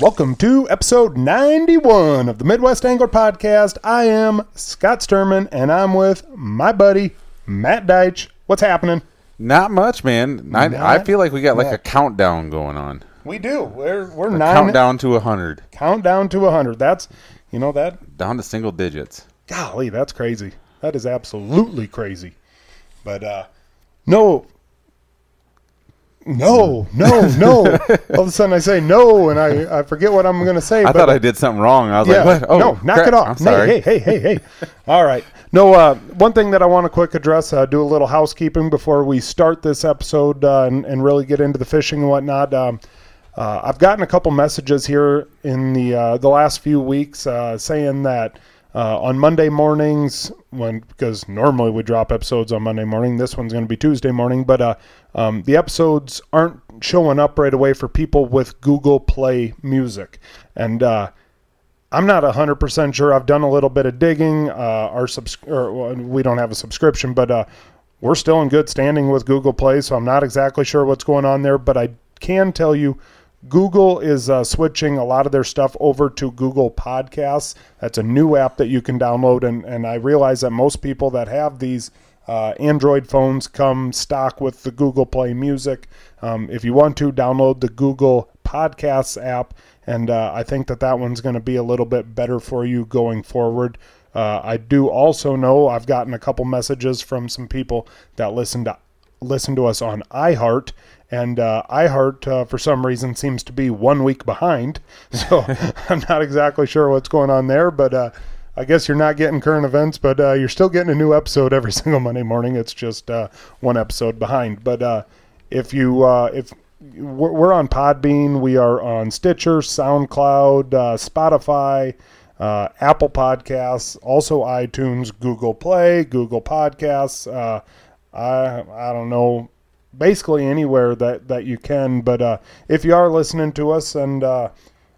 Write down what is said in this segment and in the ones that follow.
Welcome to episode 91 of the Midwest Angler Podcast. I am Scott Sturman and I'm with my buddy Matt Deitch. What's happening? Not much, man. I, I feel like we got like much. a countdown going on. We do. We're we're A nine countdown to a hundred, countdown to 100. That's you know that down to single digits. golly, that's crazy. That is absolutely crazy. But uh no no, no, no. All of a sudden I say no and I, I forget what I'm gonna say. I thought I did something wrong. I was Yeah. like, what? Oh, no, knock it off. I'm sorry. Hey, hey, hey, hey, hey. All right. No, uh, one thing that I want to quick address, uh, do a little housekeeping before we start this episode uh, and, and really get into the fishing and whatnot. Um, uh, I've gotten a couple messages here in the uh, the last few weeks uh, saying that uh, on Monday mornings, when because normally we drop episodes on Monday morning, this one's going to be Tuesday morning, but uh, um, the episodes aren't showing up right away for people with Google Play Music, and uh, I'm not 100% sure. I've done a little bit of digging. Uh, our subs- or, well, we don't have a subscription, but uh, we're still in good standing with Google Play, so I'm not exactly sure what's going on there. But I can tell you, Google is uh, switching a lot of their stuff over to Google Podcasts. That's a new app that you can download, and, and I realize that most people that have these uh, Android phones come stock with the Google Play Music. Um, if you want to, download the Google Podcasts app, and uh, I think that that one's going to be a little bit better for you going forward. Uh, I do also know I've gotten a couple messages from some people that listen to listen to us on iHeart, and uh, iHeart uh, for some reason seems to be one week behind. So I'm not exactly sure what's going on there, but uh, I guess you're not getting current events, but uh, you're still getting a new episode every single Monday morning. It's just uh, one episode behind. But uh, if you if we're, on Podbean, we are on Stitcher, SoundCloud, Spotify. Uh, Apple Podcasts, also iTunes, Google Play, Google Podcasts. Uh, I I don't know, basically anywhere that that you can. But uh, if you are listening to us and uh,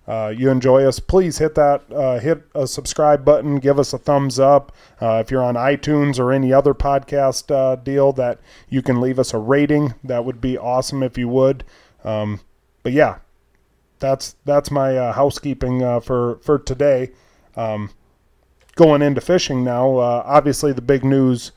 uh, you enjoy us, please hit that uh, hit a subscribe button, give us a thumbs up. Uh, if you're on iTunes or any other podcast uh, deal, that you can leave us a rating. That would be awesome if you would. Um, but yeah, that's that's my housekeeping for for today. Um, going into fishing now, obviously the big news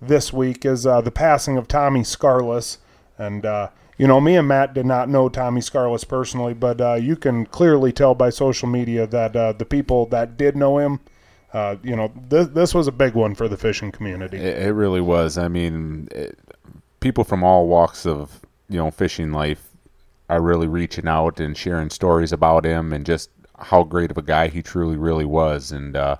this week is uh, the passing of Tommy Skarlis. And, uh, you know, me and Matt did not know Tommy Skarlis personally, but uh, you can clearly tell by social media that uh, the people that did know him, uh, you know, th- this was a big one for the fishing community. It, it really was. I mean, it, people from all walks of you know fishing life are really reaching out and sharing stories about him and just how great of a guy he truly really was. And uh,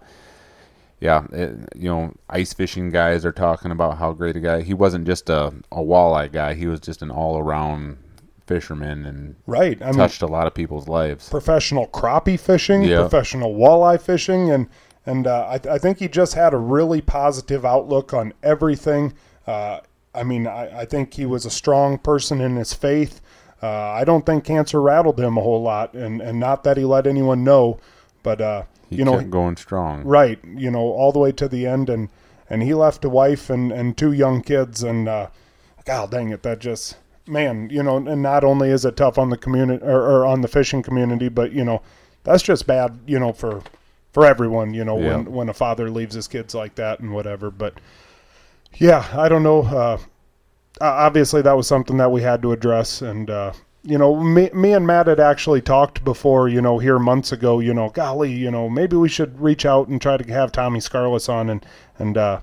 yeah, it, you know, ice fishing guys are talking about how great a guy he wasn't. Just a, a walleye guy; he was just an all around fisherman and right. I mean, touched a lot of people's lives. professional crappie fishing, Yeah. professional walleye fishing, and and uh, I, I think he just had a really positive outlook on everything. Uh, I mean, I, I think he was a strong person in his faith. Uh, I don't think cancer rattled him a whole lot, and, and not that he let anyone know, but uh, He you know, going strong. right, you know, all the way to the end, and and he left a wife and and two young kids, and uh, God dang it, that just man, you know, and not only is it tough on the community or, or on the fishing community, but you know, that's just bad, you know, for for everyone, you know, Yeah. when when a father leaves his kids like that and whatever. But yeah, I don't know. Uh, obviously, that was something that we had to address, and uh, you know, me, me and Matt had actually talked before, you know, here months ago. You know, golly, you know, maybe we should reach out and try to have Tommy Skarlis on, and and uh,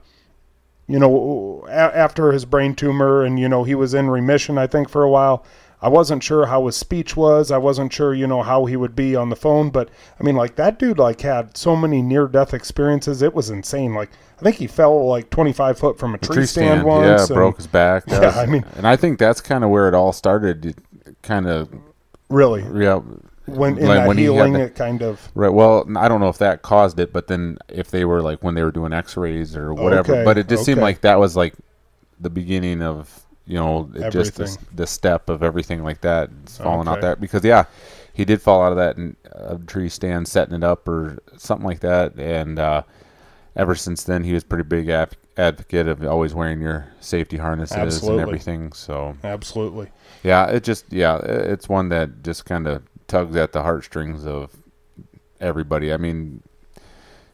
you know, a- after his brain tumor, and you know, he was in remission, I think, for a while. I wasn't sure how his speech was. I wasn't sure, you know, how he would be on the phone. But I mean, like that dude, like had so many near-death experiences. It was insane. Like I think he fell like 25 foot from a tree, stand, once. yeah, and- broke his back. That Yeah, was- I mean- and I think that's kind of where it all started. Kind of, Really, yeah. when in like that when he healing, the- it kind of Right. Well, I don't know if that caused it, but then if they were like when they were doing X-rays or whatever, Okay, but it just seemed like that was like the beginning of you know just the, the step of everything like that falling out Okay. there because yeah, he did fall out of that and, uh, tree stand setting it up or something like that, and uh, ever since then he was pretty big ad- advocate of always wearing your safety harnesses Absolutely. and everything. So absolutely. Yeah, it just yeah, it's one that just kind of tugs at the heartstrings of everybody. I mean,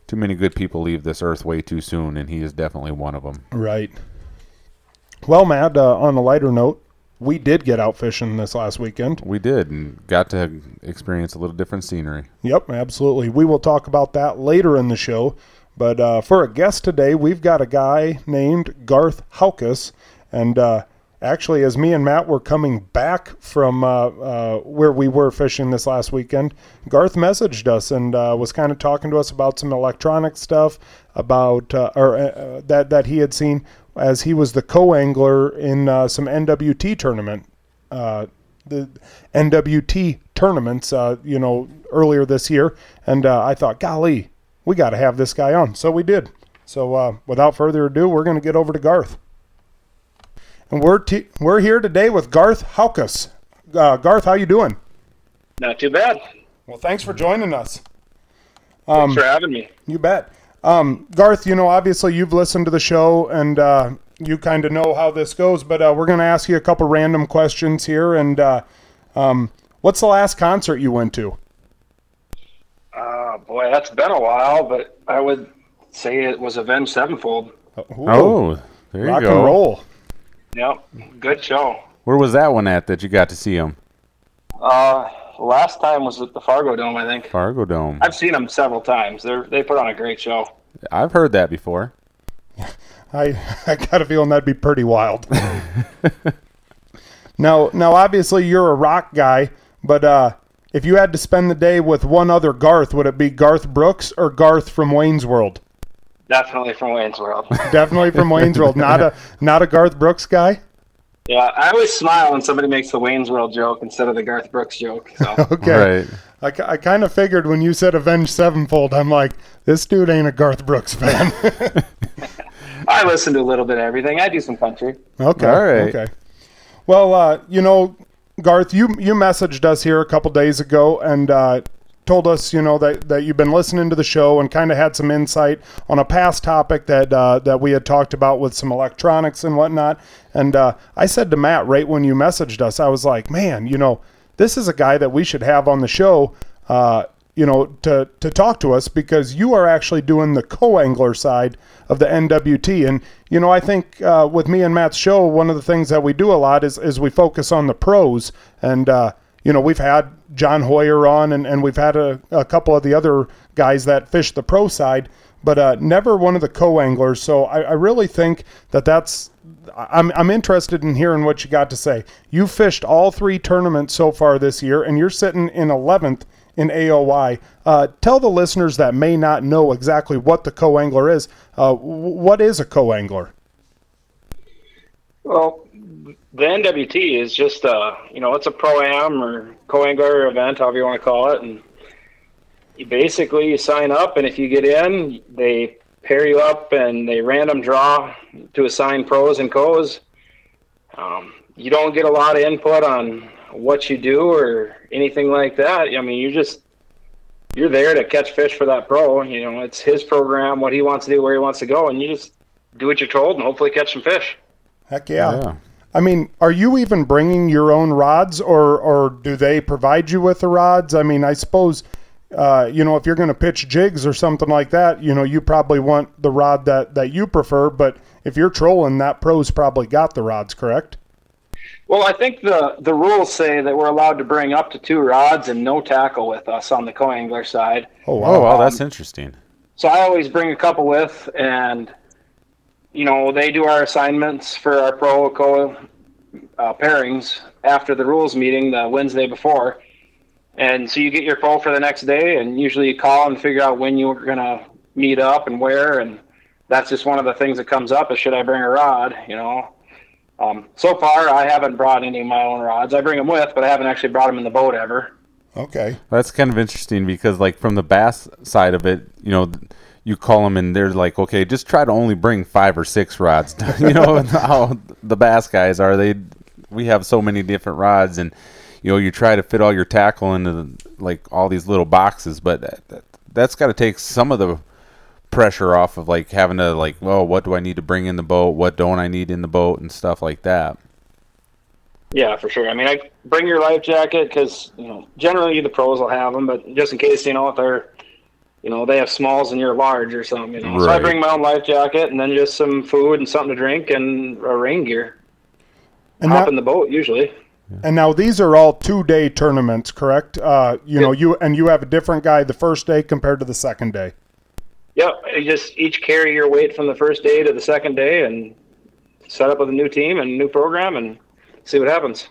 too many good people leave this earth way too soon, and he is definitely one of them. Right. Well, Matt, uh, on a lighter note, we did get out fishing this last weekend. We did, and got to experience a little different scenery. Yep, absolutely. We will talk about that later in the show. But uh, for a guest today, we've got a guy named Garth Haukos. And uh, actually, as me and Matt were coming back from uh, uh where we were fishing this last weekend, Garth messaged us and uh, was kind of talking to us about some electronic stuff about uh, or that that he had seen as he was the co-angler in uh, some NWT tournament, uh, the NWT tournaments, uh, you know, earlier this year, and uh, I thought, golly, we got to have this guy on, so we did. So uh, without further ado, we're going to get over to Garth, and we're t- we're here today with Garth Haukos. Uh, Garth, how you doing? Not too bad. Well, thanks for joining us. Um, thanks for having me. You bet. Um, Garth, you know, obviously you've listened to the show and uh, you kind of know how this goes, but uh, we're going to ask you a couple random questions here. And uh, um, what's the last concert you went to? Uh, boy, that's been a while, but I would say it was Avenged Sevenfold. Ooh. Oh, there you Rock go. and roll. Yep, good show. Where was that one at that you got to see him? Uh, last time was at the Fargo Dome, I think. Fargo Dome. I've seen them several times. They they put on a great show. I've heard that before. I I got a feeling that'd be pretty wild. now now obviously you're a rock guy, but uh, if you had to spend the day with one other Garth, would it be Garth Brooks or Garth from Wayne's World? Definitely from Wayne's World. Definitely from Wayne's World. Not a not a Garth Brooks guy. Yeah, I always smile when somebody makes the Wayne's World joke instead of the Garth Brooks joke. So. okay. Right. I, I kind of figured when you said Avenged Sevenfold, I'm like, this dude ain't a Garth Brooks fan. I listen to a little bit of everything. I do some country. Okay. All right. Okay. Well, uh, you know, Garth, you you messaged us here a couple days ago, and uh, told us, you know, that, that you've been listening to the show and kind of had some insight on a past topic that uh, that we had talked about with some electronics and whatnot. And uh, I said to Matt right when you messaged us, I was like, man, you know, this is a guy that we should have on the show. Uh, you know, to, to talk to us because you are actually doing the co-angler side of the NWT. And, you know, I think uh, with me and Matt's show, one of the things that we do a lot is, is we focus on the pros. And, uh, you know, we've had John Hoyer on, and, and we've had a, a couple of the other guys that fish the pro side, but uh, never one of the co-anglers. So I, I really think that that's I'm, I'm interested in hearing what you got to say. You fished all three tournaments so far this year, and you're sitting in 11th in AOY. Uh, tell the listeners that may not know exactly what the co-angler is. Uh, what is a co-angler? Well, the NWT is just a uh, you know it's a pro am or co-angler event, however you want to call it, and you basically you sign up, and if you get in, they pair you up and they random draw to assign pros and co's. Um, you don't get a lot of input on what you do or anything like that. I mean, you just you're there to catch fish for that pro. You know, it's his program, what he wants to do, where he wants to go, and you just do what you're told and hopefully catch some fish. Heck yeah. yeah. I mean, are you even bringing your own rods, or or do they provide you with the rods? I mean, I suppose, uh, you know, if you're going to pitch jigs or something like that, you know, you probably want the rod that that you prefer. But if you're trolling, that pro's probably got the rods, correct? Well, I think the the rules say that we're allowed to bring up to two rods and no tackle with us on the co-angler side. Oh wow, oh, wow that's um, interesting. So I always bring a couple with, and you know, they do our assignments for our pro co uh, pairings after the rules meeting the Wednesday before. And so you get your pro for the next day, and usually you call and figure out when you're going to meet up and where. And that's just one of the things that comes up is should I bring a rod? You know, um, so far I haven't brought any of my own rods. I bring them with, but I haven't actually brought them in the boat ever. Okay, that's kind of interesting because, like, from the bass side of it, you know you call them and they're like, okay, just try to only bring five or six rods. you know how the bass guys are. They we have so many different rods, and you know you try to fit all your tackle into the, like all these little boxes, but that, that's got to take some of the pressure off of like having to like, well, what do I need to bring in the boat? What don't I need in the boat and stuff like that. Yeah, for sure. I mean, I bring your life jacket because you know generally the pros will have them, but just in case you know if they're you know they have smalls and you're large or something. You know, right. so I bring my own life jacket and then just some food and something to drink and a rain gear. And hop that, in the boat usually. And now these are all two day tournaments, correct? Uh, you yep. know, you and you have a different guy the first day compared to the second day. Yep, you just each carry your weight from the first day to the second day and set up with a new team and a new program and see what happens.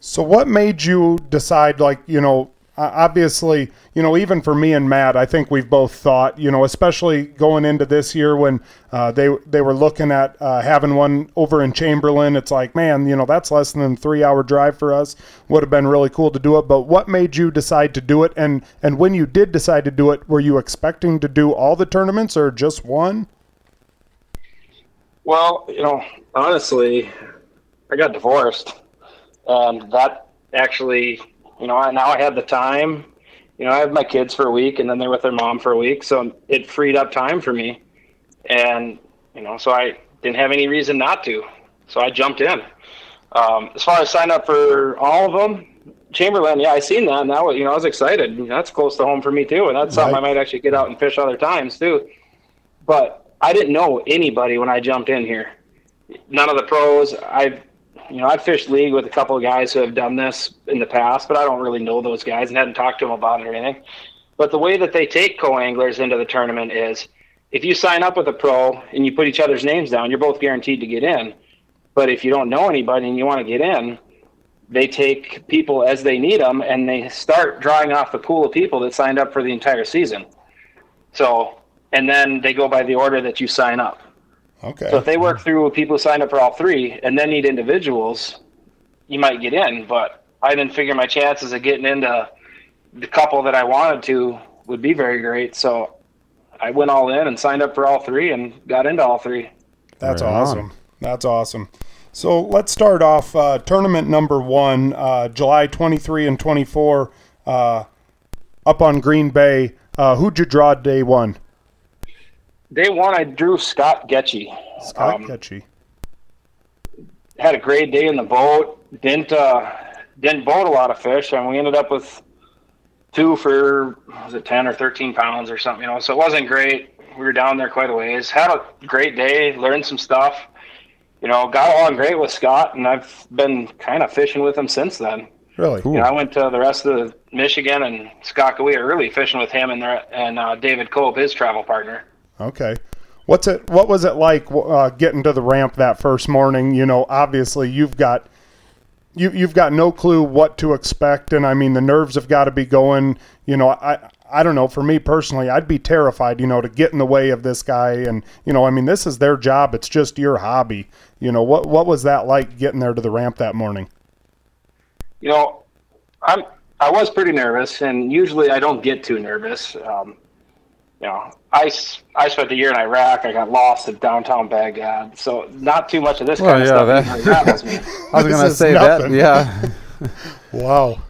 So, what made you decide, like, you know, obviously, you know, even for me and Matt, I think we've both thought, you know, especially going into this year when uh, they they were looking at uh, having one over in Chamberlain. It's like, man, you know, that's less than a three hour drive for us. Would have been really cool to do it. But what made you decide to do it? And and when you did decide to do it, were you expecting to do all the tournaments or just one? Well, you know, honestly, I got divorced, and that actually, you know, now I have the time. You know, I have my kids for a week, and then they're with their mom for a week, so it freed up time for me, and you know, so I didn't have any reason not to, so I jumped in. Um, as far as sign up for all of them, Chamberlain, yeah, I seen that, and that was, you know, I was excited. That's close to home for me too, and that's right. something I might actually get out and fish other times too. But I didn't know anybody when I jumped in here. None of the pros. I've you know, I've fished league with a couple of guys who have done this in the past, but I don't really know those guys and hadn't talked to them about it or anything. But the way that they take co-anglers into the tournament is if you sign up with a pro and you put each other's names down, you're both guaranteed to get in. But if you don't know anybody and you want to get in, they take people as they need them and they start drawing off the pool of people that signed up for the entire season. So, and then they go by the order that you sign up. Okay. So if they work through people who signed up for all three and then need individuals, you might get in. But I didn't figure my chances of getting into the couple that I wanted to would be very great. So I went all in and signed up for all three and got into all three. That's right awesome. On. That's awesome. So let's start off uh, tournament number one, uh, July 23 and 24, uh, up on Green Bay. Uh, who'd you draw day one? Day one, I drew Scott Getchy. Scott um, Getchy had a great day in the boat. Didn't uh, didn't boat a lot of fish, and we ended up with two for was it ten or thirteen pounds or something. You know, so it wasn't great. We were down there quite a ways. Had a great day. Learned some stuff. You know, got along great with Scott, and I've been kind of fishing with him since then. Really? Cool. You know, I went to the rest of Michigan and Scott. We Sakakawea early fishing with him and and uh, David Cope, his travel partner. Okay. What's it? What was it like uh, getting to the ramp that first morning? You know, obviously you've got you you've got no clue what to expect, and I mean the nerves have got to be going. You know, I I don't know. For me personally, I'd be terrified. You know, to get in the way of this guy, and you know, I mean, this is their job. It's just your hobby. You know, what what was that like getting there to the ramp that morning? You know, I'm I was pretty nervous, and usually I don't get too nervous. Um, you know, I, I spent a year in Iraq. I got lost in downtown Baghdad. So not too much of this well, kind yeah, of stuff. That, I was going to say nothing. that. Yeah. wow.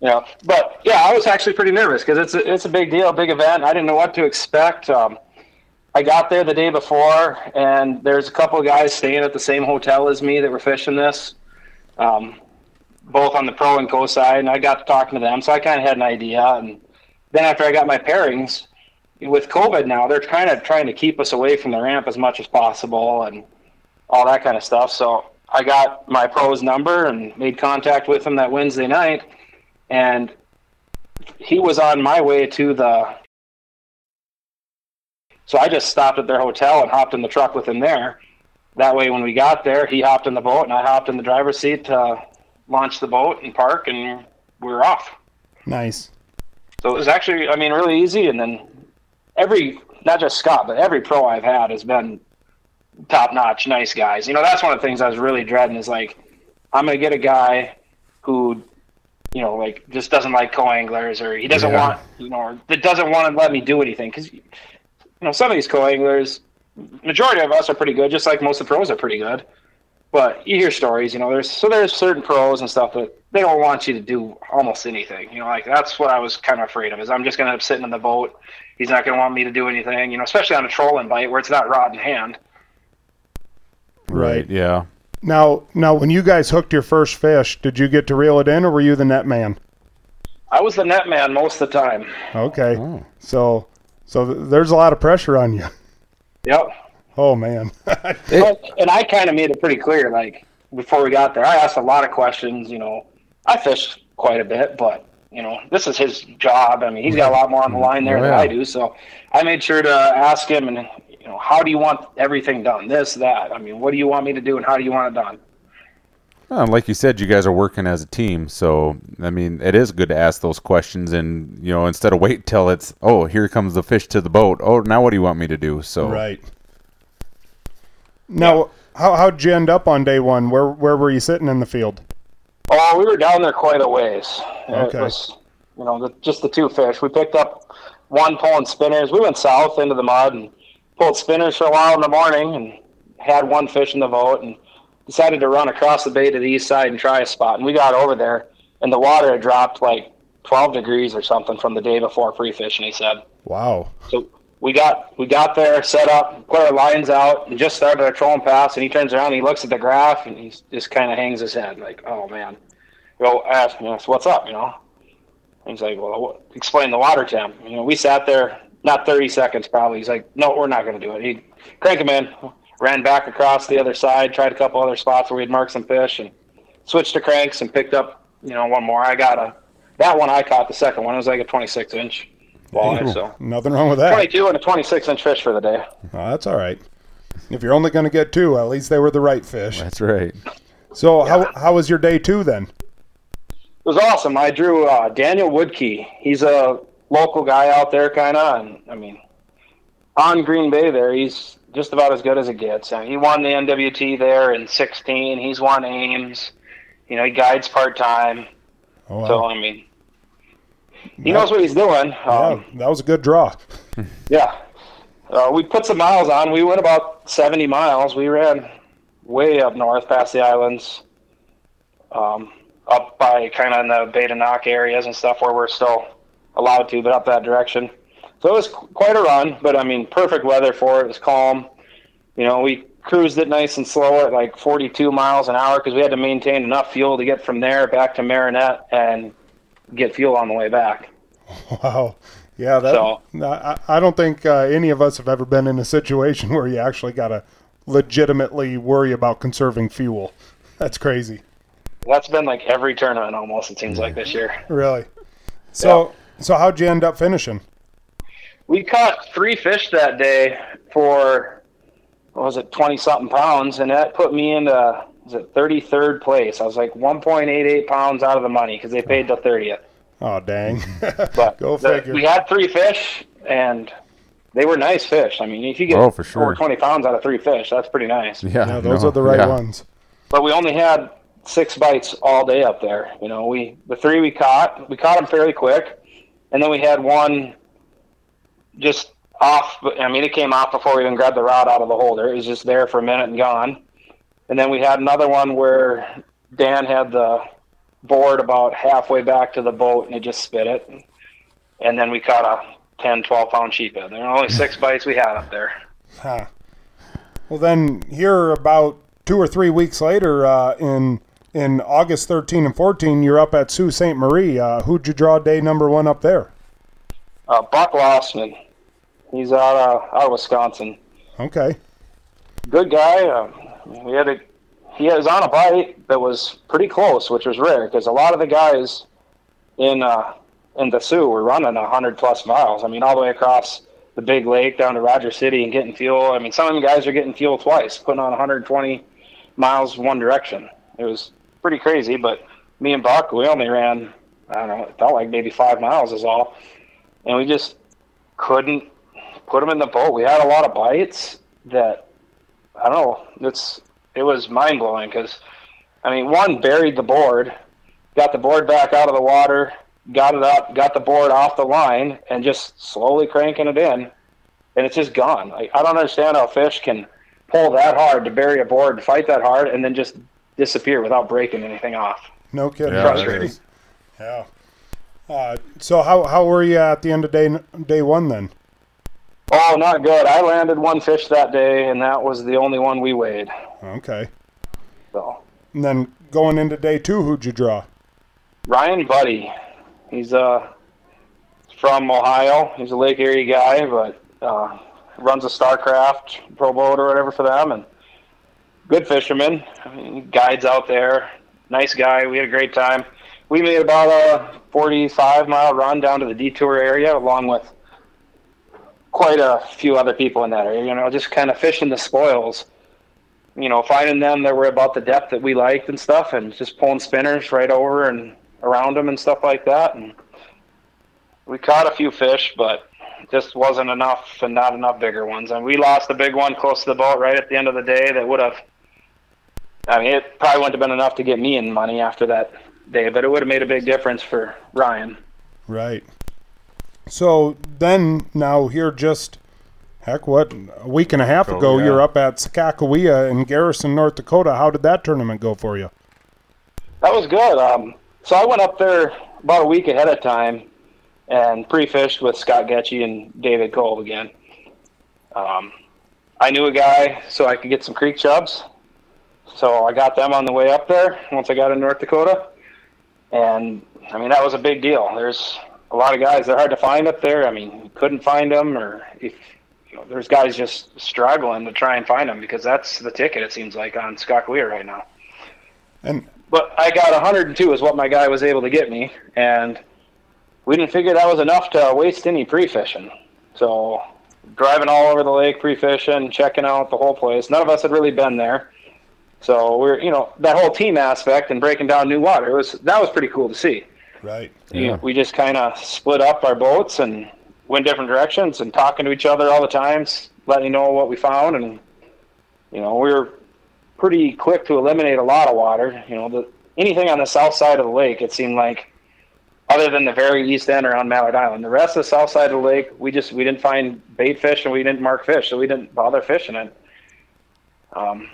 Yeah, but yeah, I was actually pretty nervous because it's a, it's a big deal, big event. I didn't know what to expect. Um, I got there the day before, and there's a couple of guys staying at the same hotel as me that were fishing this, um, both on the pro and co side, and I got to talking to them, so I kind of had an idea. And then after I got my pairings, with COVID now, they're kind of trying to keep us away from the ramp as much as possible and all that kind of stuff. So I got my pro's number and made contact with him that Wednesday night, and he was on my way to the. So I just stopped at their hotel and hopped in the truck with him there. That way, when we got there, he hopped in the boat and I hopped in the driver's seat to launch the boat and park, and we were off. Nice. So it was actually, I mean, really easy. And then every not just Scott, but every pro I've had has been top notch, nice guys. You know, that's one of the things I was really dreading is like, I'm gonna get a guy who, you know, like just doesn't like co-anglers or he doesn't yeah. want, you know, or that doesn't want to let me do anything because, you know, some of these co-anglers, majority of us are pretty good, just like most of the pros are pretty good. But you hear stories, you know, there's so there's certain pros and stuff that they don't want you to do almost anything. You know, like that's what I was kind of afraid of is I'm just gonna end up sitting in the boat He's not going to want me to do anything, you know, especially on a trolling bite where it's not rod in hand. Right. Yeah. Now, now, when you guys hooked your first fish, did you get to reel it in, or were you the net man? I was the net man most of the time. Okay, Oh. so so th- there's a lot of pressure on you. Yep. Oh man, But, and I kind of made it pretty clear, like before we got there, I asked a lot of questions. You know, I fish quite a bit, but you know, this is his job. I mean, he's got a lot more on the line there Oh, than. I do. So I made sure to ask him, and you know, how do you want everything done? This, that. I mean, what do you want me to do, and how do you want it done? Well, like you said, you guys are working as a team, so I mean, it is good to ask those questions, and you know, instead of wait till it's oh, here comes the fish to the boat. Oh, now what do you want me to do? So right. Now, how how'd you end up on day one? Where where were you sitting in the field? Oh, we were down there quite a ways. Okay. It was, you know, the, just the two fish. We picked up one pulling spinners. We went south into the mud and pulled spinners for a while in the morning and had one fish in the boat and decided to run across the bay to the east side and try a spot. And we got over there and the water had dropped like 12 degrees or something from the day before free fishing, he said. Wow. So we got we got there, set up, put our lines out, and just started our trolling pass. And he turns around, he looks at the graph, and he just kind of hangs his head, like, "Oh man." Well, know, so "What's up?" You know. And he's like, "Well, what, explain the water temp." You know, we sat there not 30 seconds probably. He's like, "No, we're not going to do it." He crank him in, ran back across the other side, tried a couple other spots where we'd marked some fish, and switched to cranks and picked up, you know, one more. I got a that one I caught the second one. It was like a 26 inch walleye, so. Nothing wrong with that. 22 and a 26 inch fish for the day. Oh, that's all right. If you're only going to get two, at least they were the right fish. that's right. So how how was your day two then? It was awesome. I drew uh, Daniel Woodkey. He's a local guy out there, kind of, and I mean, on Green Bay there, he's just about as good as it gets. I mean, he won the NWT there in 16. He's won Ames. You know, he guides part time. Oh, wow. So. I mean, he knows what he's doing. yeah, Um, that was a good draw. Yeah. Uh, we put some miles on. We went about 70 miles. We ran way up north past the islands, um, up by kind of in the Bay de Noc areas and stuff where we're still allowed to, but up that direction. So it was qu- quite a run, but I mean, perfect weather for it. It was calm. You know, we cruised it nice and slow at like 42 miles an hour because we had to maintain enough fuel to get from there back to Marinette and get fuel on the way back. Wow. Yeah, that. So- I, I don't think uh, any of us have ever been in a situation where you actually got to legitimately worry about conserving fuel. That's crazy. That's been like every tournament almost, it seems like this year. Really. So so how'd you end up finishing? We caught three fish that day for what was it, twenty something pounds, and that put me into was it thirty third place. I was like one point eight eight pounds out of the money because they paid the thirtieth. Oh dang. But Go the- figure. we had three fish, and they were nice fish. I mean, if you get Oh, for sure. over twenty pounds out of three fish, that's pretty nice. Yeah, yeah, those no, are the right yeah. ones. But we only had six bites all day up there. You know, we the three we caught, we caught them fairly quick, and then we had one just off. I mean, it came off before we even grabbed the rod out of the holder. It was just there for a minute and gone. And then we had another one where Dan had the board about halfway back to the boat, and he just spit it. And then we caught a 10, 12 pound sheephead. There were only six bites we had up there. Huh. Well, then here about two or three weeks later, uh, in in August 13 and 14, you're up at Sault Ste. Marie. Uh, who'd you draw day number one up there? Uh, Buck Lossman, he's out of, out of Wisconsin. Okay. good guy. Um, we had a he was on a bite that was pretty close, which was rare because a lot of the guys in uh, in the Soo were running hundred plus miles. I mean, all the way across the big lake down to Rogers City and getting fuel. I mean, some of the guys are getting fuel twice, putting on 120 miles one direction. It was pretty crazy. But me and Buck, we only ran I don't know, it felt like maybe five miles is all, and we just couldn't put them in the boat. We had a lot of bites that I don't know. It's it was mind blowing because, I mean, one buried the board, got the board back out of the water, got it up, got the board off the line, and just slowly cranking it in, and it's just gone. Like I don't understand how fish can pull that hard to bury a board, and fight that hard, and then just disappear without breaking anything off. No kidding. Yeah, Frustrating. Yeah. Uh, so how how were you at the end of day day one then? Oh, not good. I landed one fish that day, and that was the only one we weighed. Okay. So. And then going into day two, who'd you draw? Ryan Buddy. He's uh from Ohio. He's a Lake Erie guy, but uh, runs a Starcraft pro boat or whatever for them, and good fisherman. I mean, guides out there. Nice guy. We had a great time. We made about a 45 mile run down to the DeTour area, along with quite a few other people in that area. You know, just kind of fishing the spoils. You know, finding them that were about the depth that we liked and stuff, and just pulling spinners right over and around them and stuff like that. And we caught a few fish, but just wasn't enough and not enough bigger ones. And we lost a big one close to the boat right at the end of the day that would have I mean, it probably wouldn't have been enough to get me in money after that day, but it would have made a big difference for Ryan. Right. So then, now here, just heck, what a week and a half Oh, ago, yeah. you're up at Sakakawea in Garrison, North Dakota. How did that tournament go for you? That was good. Um, so I went up there about a week ahead of time and pre-fished with Scott Getchy and David Cole again. Um, I knew a guy, so I could get some creek chubs. So I got them on the way up there once I got in North Dakota, and I mean that was a big deal. There's a lot of guys. They're hard to find up there. I mean, couldn't find them, or if you know, there's guys just struggling to try and find them because that's the ticket. It seems like on Sakakawea right now And but I got 102 is what my guy was able to get me, and we didn't figure that was enough to waste any pre-fishing. So driving all over the lake pre-fishing, checking out the whole place. None of us had really been there, so we're you know that whole team aspect and breaking down new water was that was pretty cool to see. Right, You- Yeah. we just kind of split up our boats and went different directions and talking to each other all the times, letting you know what we found, and you know we were pretty quick to eliminate a lot of water. You know, the, anything on the south side of the lake, it seemed like, other than the very east end around Mallard Island, the rest of the south side of the lake, we just we didn't find bait fish and we didn't mark fish, so we didn't bother fishing it. Um,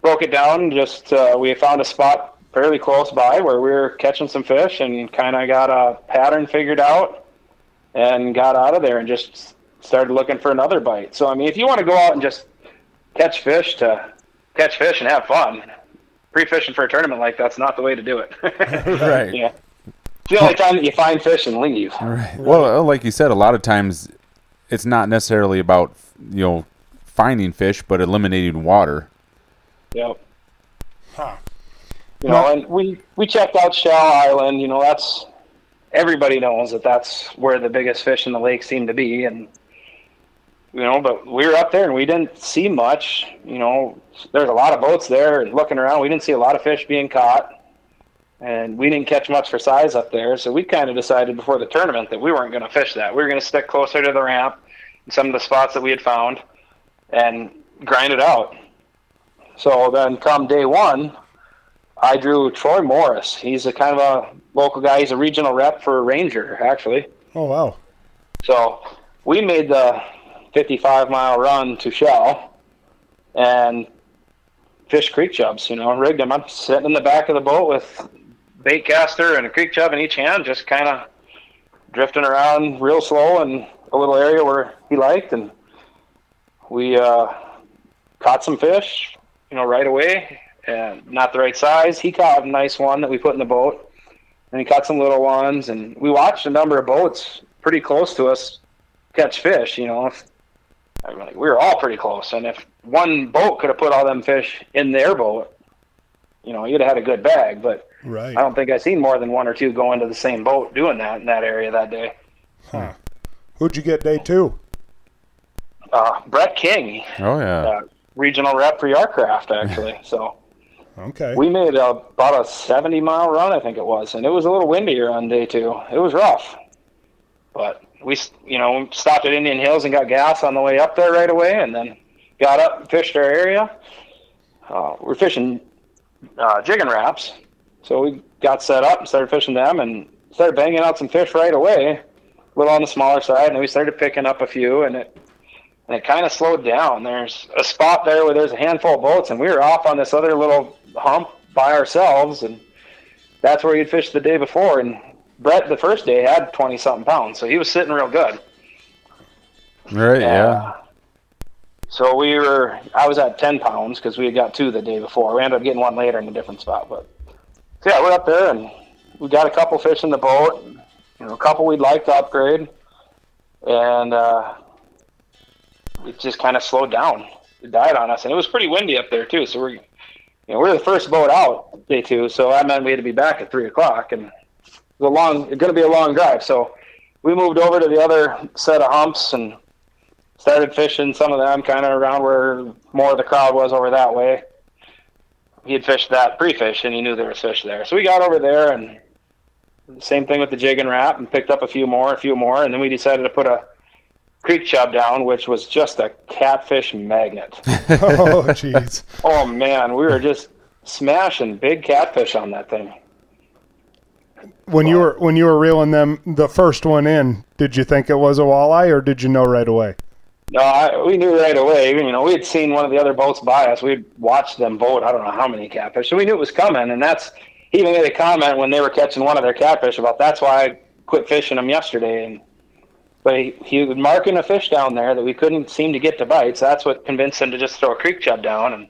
broke it down. Just uh, we found a spot fairly close by where we were catching some fish and kind of got a pattern figured out and got out of there and just started looking for another bite. So I mean, if you want to go out and just catch fish to catch fish and have fun, pre-fishing for a tournament like that's not the way to do it. Right. Yeah. It's the only time that you find fish and leave. Right. Well, uh, like you said, a lot of times it's not necessarily about you know finding fish, but eliminating water. Yep. Huh. You know, and we we checked out Shell Island. You know, that's everybody knows that that's where the biggest fish in the lake seem to be, and you know, but we were up there and we didn't see much. You know, there's a lot of boats there and looking around. We didn't see a lot of fish being caught, and we didn't catch much for size up there. So we kind of decided before the tournament that we weren't going to fish that. We were going to stick closer to the ramp, and some of the spots that we had found, and grind it out. So then, come day one, I drew Troy Morris. He's a kind of a local guy. He's a regional rep for Ranger, actually. Oh wow, So we made the 55 mile run to Shell and fish creek chubs. You know, rigged them. I'm sitting in the back of the boat with bait caster and a creek chub in each hand, just kind of drifting around real slow in a little area where he liked, and we uh, caught some fish. You know, right away, and not the right size. He caught a nice one that we put in the boat, and he caught some little ones. And we watched a number of boats pretty close to us catch fish. You know, I mean, we were all pretty close, and if one boat could have put all them fish in their boat, you know, you'd have had a good bag. But right. I don't think I seen more than one or two go into the same boat doing that in that area that day. Huh. Who'd you get day two? Uh, Brett King, Oh yeah. uh, regional rep for Yar-Craft, actually. so Okay. we made a, about a 70 mile run, I think it was, and it was a little windier on day two. It was rough, but we, you know, stopped at Indian Hills and got gas on the way up there right away, and then got up and fished our area. Uh, we're fishing uh, jigging Raps, so we got set up and started fishing them, and started banging out some fish right away. A little on the smaller side, and we started picking up a few, and it and it kind of slowed down. There's a spot there where there's a handful of boats, and we were off on this other little hump by ourselves, and that's where he'd fished the day before. And Brett, the first day, had twenty something pounds, so he was sitting real good. Right. Yeah. Uh, So we were, I was at 10 pounds because we had got two the day before. We ended up getting one later in a different spot. But so yeah, we're up there and we got a couple fish in the boat. You know, a couple we'd like to upgrade. And uh, it just kind of slowed down. It died on us. And it was pretty windy up there too. So we're, you know, we we're the first boat out day two. So that meant we had to be back at three o'clock. And it was a long, it's going to be a long drive. So we moved over to the other set of humps and started fishing some of them kind of around where more of the crowd was over that way. He had fished that pre-fish and he knew there was fish there. So we got over there and same thing with the jig and Rap and picked up a few more, a few more, and then we decided to put a creek chub down, which was just a catfish magnet. oh, jeez. oh man, we were just smashing big catfish on that thing. When you were when you were reeling them the first one in, did you think it was a walleye or did you know right away? No, I, we knew right away. You know, we had seen one of the other boats by us. We'd watched them boat. I don't know how many catfish, so we knew it was coming. And that's he even made a comment when they were catching one of their catfish about that's why I quit fishing them yesterday. And but he, he was marking a fish down there that we couldn't seem to get to bite. So that's what convinced him to just throw a creek chub down. And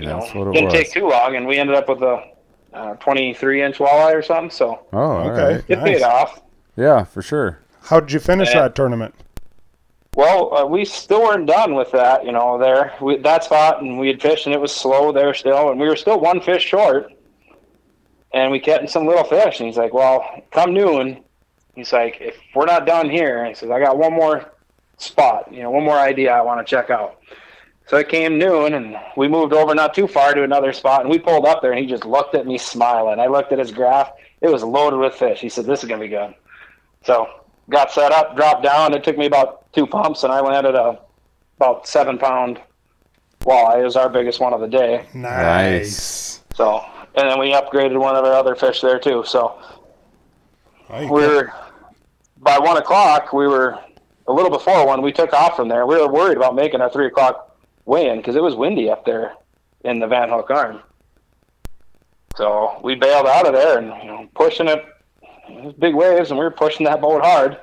you know, didn't was. take too long, and we ended up with a uh, 23 inch walleye or something. So oh, okay, it nice. paid off. Yeah, for sure. How did you finish and, that tournament? Well, uh, we still weren't done with that, you know. There, we, that spot, and we had fished, and it was slow there still, and we were still one fish short. And we kept some little fish, and he's like, "Well, come noon." He's like, "If we're not done here," he says, "I got one more spot, you know, one more idea I want to check out." So it came noon, and we moved over not too far to another spot, and we pulled up there, and he just looked at me smiling. I looked at his graph; it was loaded with fish. He said, "This is gonna be good." So got set up, dropped down. It took me about two pumps, and I landed a about seven pound walleye. It was our biggest one of the day. Nice. So, and then we upgraded one of our other fish there too. So we we're by one o'clock. We were a little before one. We took off from there. We were worried about making our three o'clock weigh in because it was windy up there in the Van Hook Arm. So we bailed out of there and you know, pushing it it was big waves, and we were pushing that boat hard.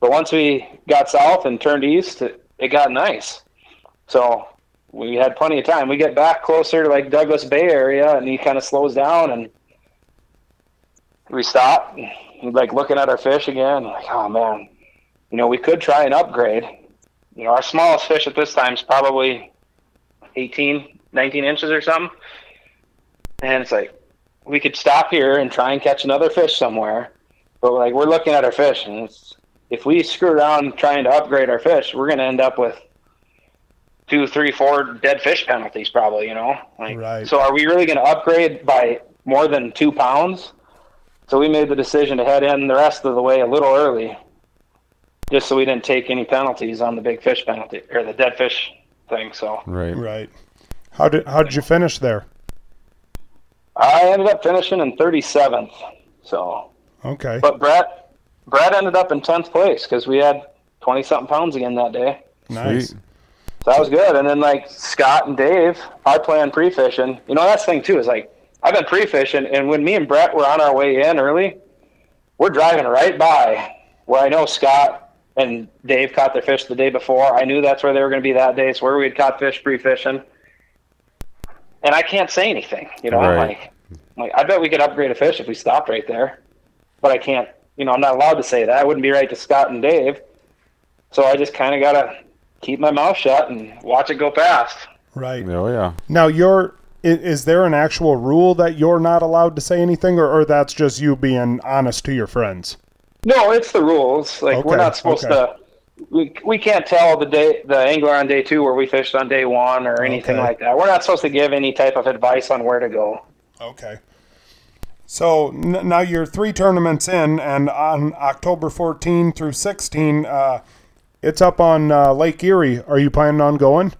But once we got south and turned east, it, it got nice. So we had plenty of time. We get back closer to like Douglas Bay area, and he kind of slows down, and we stop. Like looking at our fish again, like, oh man, you know, we could try and upgrade. You know, our smallest fish at this time is probably 18, 19 inches or something. And it's like, we could stop here and try and catch another fish somewhere but like we're looking at our fish, and it's if we screw around trying to upgrade our fish, we're going to end up with two, three, four dead fish penalties, probably. You know, like, right. So are we really going to upgrade by more than two pounds? So we made the decision to head in the rest of the way a little early, just so we didn't take any penalties on the big fish penalty or the dead fish thing. So right, right. How did how did you finish there? I ended up finishing in 37th. So Okay. But Brett, Brett ended up in tenth place because we had twenty something pounds again that day. Nice. Sweet. So that was good. And then like Scott and Dave, I plan pre fishing. You know that's the thing too is like I've been pre fishing, and when me and Brett were on our way in early, we're driving right by where I know Scott and Dave caught their fish the day before. I knew that's where they were going to be that day. It's where we had caught fish pre fishing. And I can't say anything, you know. Right. Like, like I bet we could upgrade a fish if we stopped right there but I can't, you know, I'm not allowed to say that. I wouldn't be right to Scott and Dave. So I just kind of got to keep my mouth shut and watch it go past. Right. Oh, yeah. Now, you're, is, there an actual rule that you're not allowed to say anything, or, or that's just you being honest to your friends? No, it's the rules. Like, okay. we're not supposed okay. to. We, we can't tell the day the angler on day two where we fished on day one or anything okay. like that. We're not supposed to give any type of advice on where to go. Okay. So n- now you're three tournaments in, and on October 14 through 16, uh, it's up on uh, Lake Erie. Are you planning on going?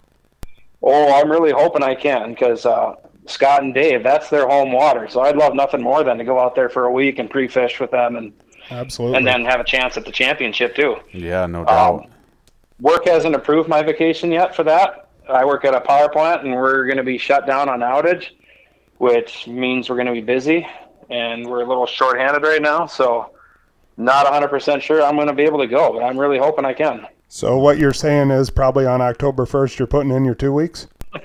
Oh, I'm really hoping I can because uh, Scott and Dave, that's their home water. So I'd love nothing more than to go out there for a week and pre-fish with them, and absolutely, and then have a chance at the championship too. Yeah, no doubt. Um, work hasn't approved my vacation yet for that. I work at a power plant, and we're going to be shut down on outage, which means we're going to be busy and we're a little short-handed right now, so not 100% sure I'm going to be able to go, but I'm really hoping I can. So what you're saying is probably on October 1st you're putting in your two weeks. I'm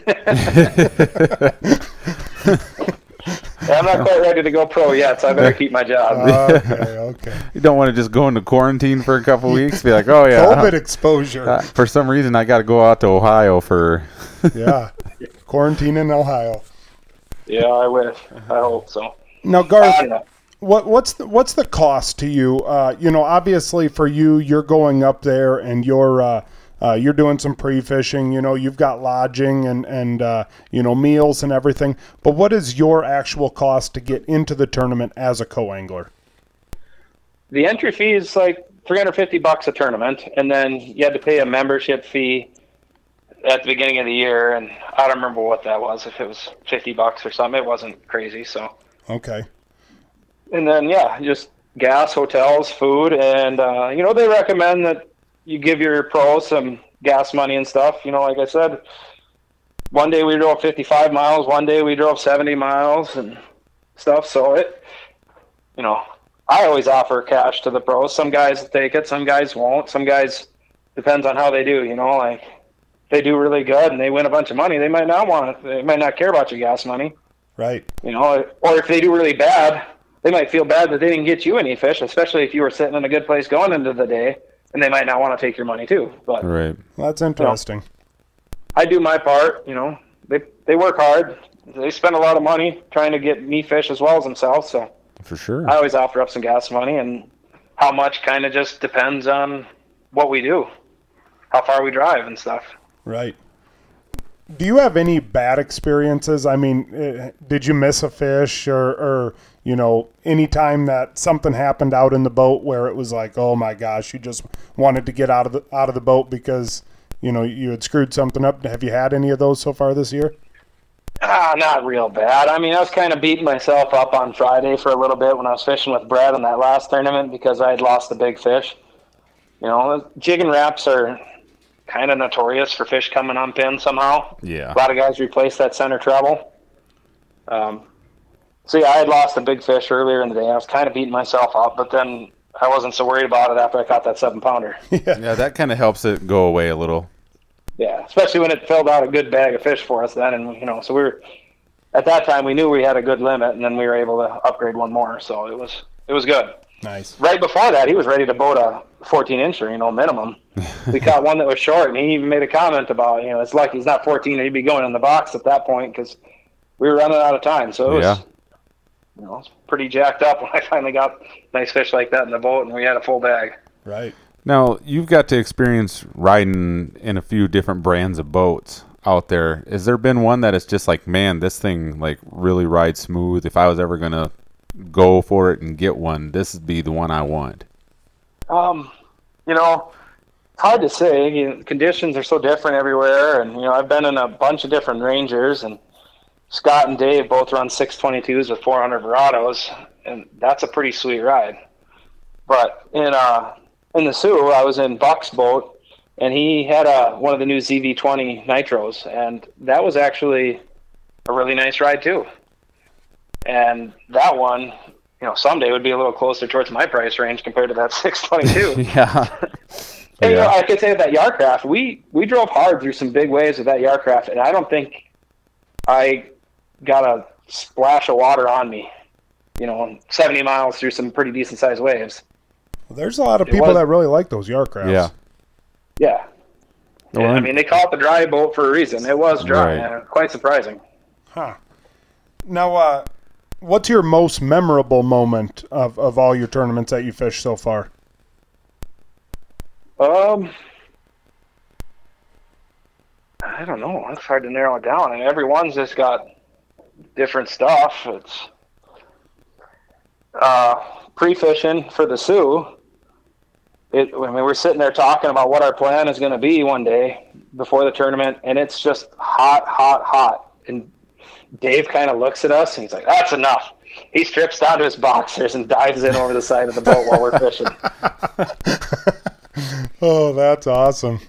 not quite ready to go pro yet, so I better keep my job. Okay, okay. You don't want to just go into quarantine for a couple weeks. Be like, oh yeah, COVID exposure. uh, for some reason I got to go out to Ohio for. yeah, quarantine in Ohio. yeah, I wish. I hope so. Now, I Garth, don't know. What what's the, what's the cost to you? Uh, you know, obviously for you, you're going up there and you're uh, uh, you're doing some pre-fishing. You know, you've got lodging and and uh, you know meals and everything. But what is your actual cost to get into the tournament as a co-angler? The entry fee is like 350 bucks a tournament, and then you had to pay a membership fee at the beginning of the year, and I don't remember what that was. If it was 50 bucks or something, it wasn't crazy. So, Okay. And then yeah, just gas, hotels, food, and uh, you know they recommend that you give your pros some gas money and stuff. You know, like I said, one day we drove 55 miles, one day we drove 70 miles and stuff. So it, you know, I always offer cash to the pros. Some guys take it, some guys won't. Some guys depends on how they do. You know, like they do really good and they win a bunch of money, they might not want it. They might not care about your gas money. Right. You know, or if they do really bad, they might feel bad that they didn't get you any fish, especially if you were sitting in a good place going into the day, and they might not want to take your money too. But Right. Well, that's interesting. I do my part. You know, they they work hard. They spend a lot of money trying to get me fish as well as themselves. So For sure. I always offer up some gas money, and how much kind of just depends on what we do, how far we drive and stuff. Right. Do you have any bad experiences? I mean, eh, did you miss a fish or, or you know, anytime that something happened out in the boat where it was like, oh my gosh, you just wanted to get out of the out of the boat because you know you had screwed something up? Have you had any of those so far this year? Ah, not real bad. I mean, I was kind of beating myself up on Friday for a little bit when I was fishing with Brad in that last tournament because I had lost a big fish. You know, jig and Raps are kind of notorious for fish coming on pin somehow. Yeah. A lot of guys replace that center treble. Um, so yeah, I had lost a big fish earlier in the day. I was kind of beating myself up, but then I wasn't so worried about it after I caught that seven pounder. Yeah, that kind of helps it go away a little. Yeah, especially when it filled out a good bag of fish for us then, and you know, so we were at that time we knew we had a good limit, and then we were able to upgrade one more, so it was it was good. Nice. Right before that, he was ready to boat a 14 incher, you know, minimum. we caught one that was short, and he even made a comment about, you know, it's lucky he's not 14, or he'd be going in the box at that point because we were running out of time. So it was, Yeah. You know, it's pretty jacked up when I finally got nice fish like that in the boat, and we had a full bag. Right. Now you've got to experience riding in a few different brands of boats out there. Has there been one that is just like, man, this thing like really rides smooth? If I was ever gonna go for it and get one, this would be the one I want. Um, you know, it's hard to say. You know, conditions are so different everywhere, and you know, I've been in a bunch of different Rangers, and Scott and Dave both run 622s with 400 Verados, and that's a pretty sweet ride. But in uh, in the Soo, I was in Buck's boat, and he had a one of the new ZV20 Nitros, and that was actually a really nice ride too. And that one, you know, someday would be a little closer towards my price range compared to that 622. yeah. And, you know, yeah. I could say that Yar-Craft, we we drove hard through some big waves with that Yar-Craft, and I don't think I got a splash of water on me. You know, 70 miles through some pretty decent sized waves. Well, there's a lot of It people was- that really like those Yar-Crafts. Yeah. Yeah. Well, I I'm- mean, they call it the dry boat for a reason. It was dry. Right. and quite surprising. Huh. Now, uh, what's your most memorable moment of, of all your tournaments that you fished so far? Um, I don't know. It's hard to narrow it down, and everyone's just got different stuff. It's uh, pre-fishing for the Soo. It, I mean, we're sitting there talking about what our plan is going to be one day before the tournament, and it's just hot, hot, hot. And Dave kind of looks at us, and he's like, "That's enough." He strips down to his boxers and dives in over the side of the boat while we're fishing. Oh, that's awesome.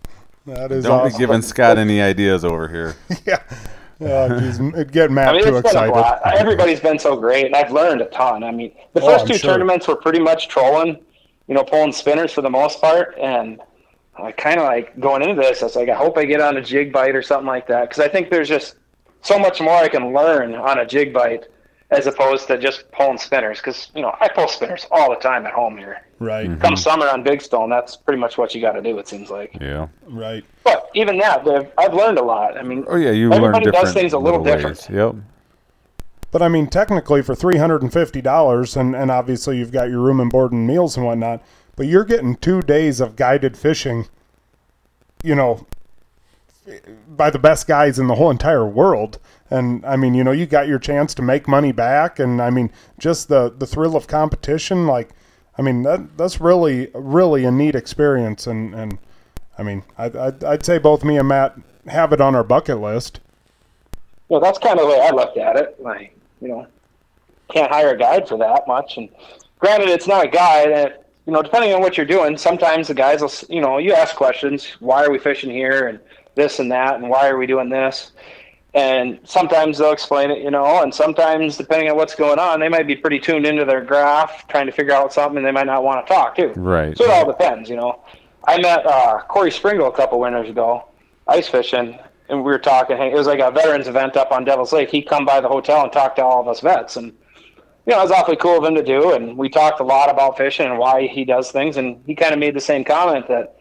That is Don't awesome. be giving Scott any ideas over here. yeah. Oh, geez, it'd get Matt I mean, too it's been a excited. Everybody's been so great, and I've learned a ton. I mean, the Oh, first I'm two sure. tournaments were pretty much trolling, you know, pulling spinners for the most part, and I kind of like going into this. I was like, I hope I get on a jig bite or something like that because I think there's just so much more I can learn on a jig bite as opposed to just pulling spinners. Because you know I pull spinners all the time at home here. Right. Mm-hmm. Come summer on Big Stone, that's pretty much what you got to do. It seems like. Yeah. Right. But even that, I've- I've learned a lot. I mean, Oh yeah, you learn Everybody does things a little ways. Yep. But I mean, technically, for three hundred and fifty dollars, and and obviously you've got your room and board and meals and whatnot, but you're getting two days of guided fishing. You know, by the best guys in the whole entire world. And I mean, you know, you got your chance to make money back, and I mean, just the the thrill of competition. Like, I mean, that that's really really a neat experience. And and I mean, I'd I'd, I'd say both me and Matt have it on our bucket list. know, that's kind of the way I looked at it. Like, you know, can't hire a guide for that much. And granted, it's not a guide. And, you know, depending on what you're doing, sometimes the guys will, you know, you ask questions. Why are we fishing here? And this and that. And why are we doing this? And sometimes they'll explain it, you know, and sometimes, depending on what's going on, they might be pretty tuned into their graph, trying to figure out something, and they might not want to talk too. Right. So it all depends, you know. I met uh, Korey Sprengel a couple winters ago, ice fishing, and we were talking. It was like a veterans event up on Devil's Lake. He'd come by the hotel and talk to all of us vets, and you know, it was awfully cool of him to do. And we talked a lot about fishing and why he does things. And he kind of made the same comment that,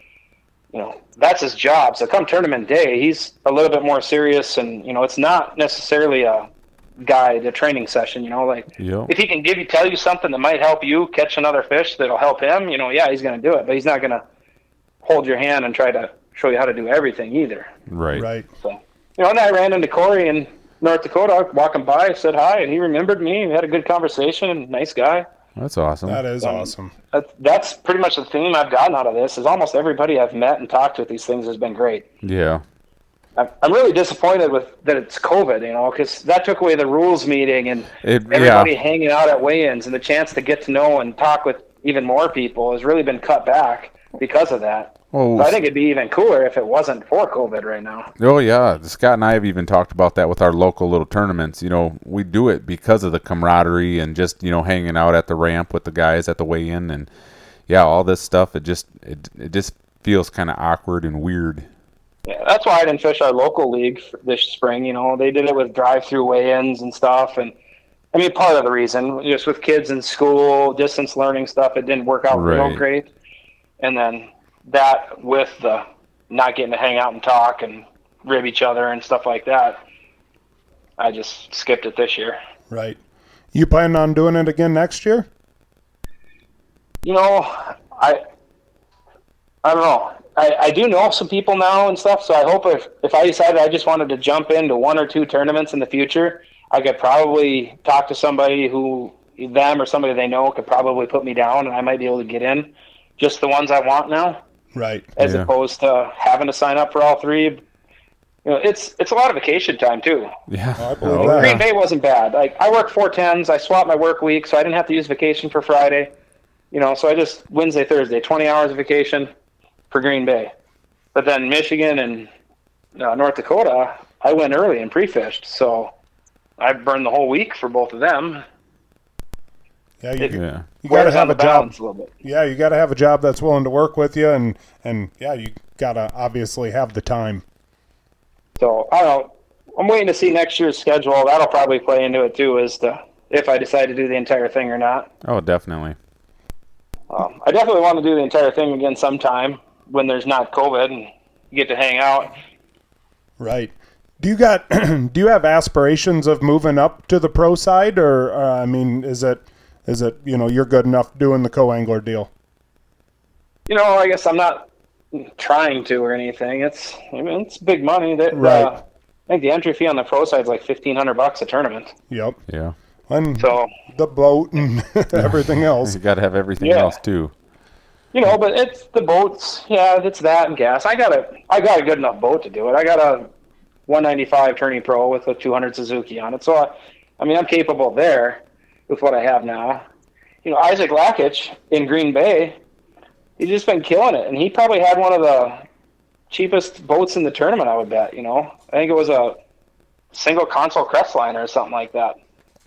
you know, that's his job. So come tournament day, he's a little bit more serious, and you know, it's not necessarily a guide, a training session. You know, like Yep. if he can give you tell you something that might help you catch another fish that'll help him, you know, yeah, he's going to do it, but he's not going to hold your hand and try to show you how to do everything either. Right. Right. So, you know, and I ran into Korey in North Dakota walking by, said hi, and he remembered me. We had a good conversation. Nice guy. That's awesome. That is Um, awesome. That's, that's pretty much the theme I've gotten out of this. Is almost everybody I've met and talked with these things has been great. yeah. I'm I'm really disappointed with that it's COVID, you know, because that took away the rules meeting and It, everybody yeah. hanging out at weigh-ins and the chance to get to know and talk with even more people has really been cut back because of that. Well, So I think it'd be even cooler if it wasn't for COVID right now. Oh yeah, Scott and I have even talked about that with our local little tournaments. You know, we do it because of the camaraderie and just you know hanging out at the ramp with the guys at the weigh-in and yeah, all this stuff. It just it it just feels kind of awkward and weird. Yeah, that's why I didn't fish our local league this spring. You know, they did it with drive-through weigh-ins and stuff, and I mean, part of the reason just with kids in school, distance learning stuff, it didn't work out real great. And then that with the not getting to hang out and talk and rib each other and stuff like that, I just skipped it this year. Right. You planning on doing it again next year? You know, I I don't know. I, I do know some people now and stuff, so I hope if if I decided I just wanted to jump into one or two tournaments in the future, I could probably talk to somebody who them or somebody they know could probably put me down, and I might be able to get in. Just the ones I want now, Right. as Yeah. opposed to having to sign up for all three. You know, it's it's a lot of vacation time too. Yeah. I believe Oh, that. Green Bay wasn't bad. Like I work four tens. I swapped my work week, so I didn't have to use vacation for Friday. You know, so I just Wednesday, Thursday, twenty hours of vacation for Green Bay. But then Michigan and uh, North Dakota, I went early and pre-fished, so I burned the whole week for both of them. Yeah, you, It- Yeah. You got to have a job. a little bit. Yeah, you got to have a job that's willing to work with you, and and yeah, you got to obviously have the time. So I don't. I'm waiting to see next year's schedule. That'll probably play into it too, as to if I decide to do the entire thing or not. Oh, definitely. Um, I definitely want to do the entire thing again sometime when there's not COVID and get to hang out. Right. Do you got do you have aspirations of moving up to the pro side, or uh, I mean, is it is it you know you're good enough doing the co angler deal? You know, I guess I'm not trying to or anything. It's I mean, it's big money. That Right. uh, I think the entry fee on the pro side is like fifteen hundred bucks a tournament. Yep. Yeah. And So the boat and everything else. You got to have everything Yeah. else too. you know, but it's the boats. Yeah, it's that and gas. I got a I got a good enough boat to do it. I got a 195 Tourney Pro with a 200 Suzuki on it. So I, I mean, I'm capable there with what I have now. You know, Isaac Lakich in Green Bay, he's just been killing it, and he probably had one of the cheapest boats in the tournament. I would bet. You know, I think it was a single console Crestliner or something like that.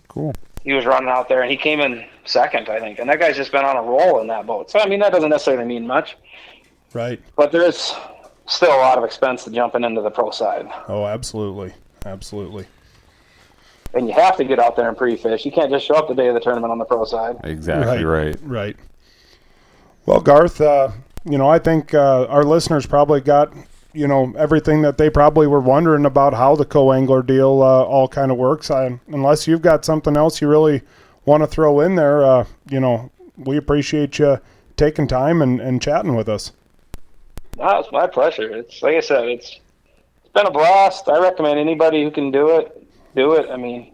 Cool. He was running out there, and he came in second, I think. And that guy's just been on a roll in that boat. So I mean, that doesn't necessarily mean much. Right. But there's still a lot of expense to jumping into the pro side. Oh, absolutely, absolutely. And you have to get out there and pre-fish. You can't just show up the day of the tournament on the pro side. Exactly right. Right. Well, Garth, uh, you know, I think uh, our listeners probably got you know everything that they probably were wondering about how the co-angler deal uh, all kind of works. I, unless you've got something else you really want to throw in there, uh, you know, we appreciate you taking time and, and chatting with us. No, it's my pleasure. It's like I said, it's it's been a blast. I recommend anybody who can do it, do it. I mean,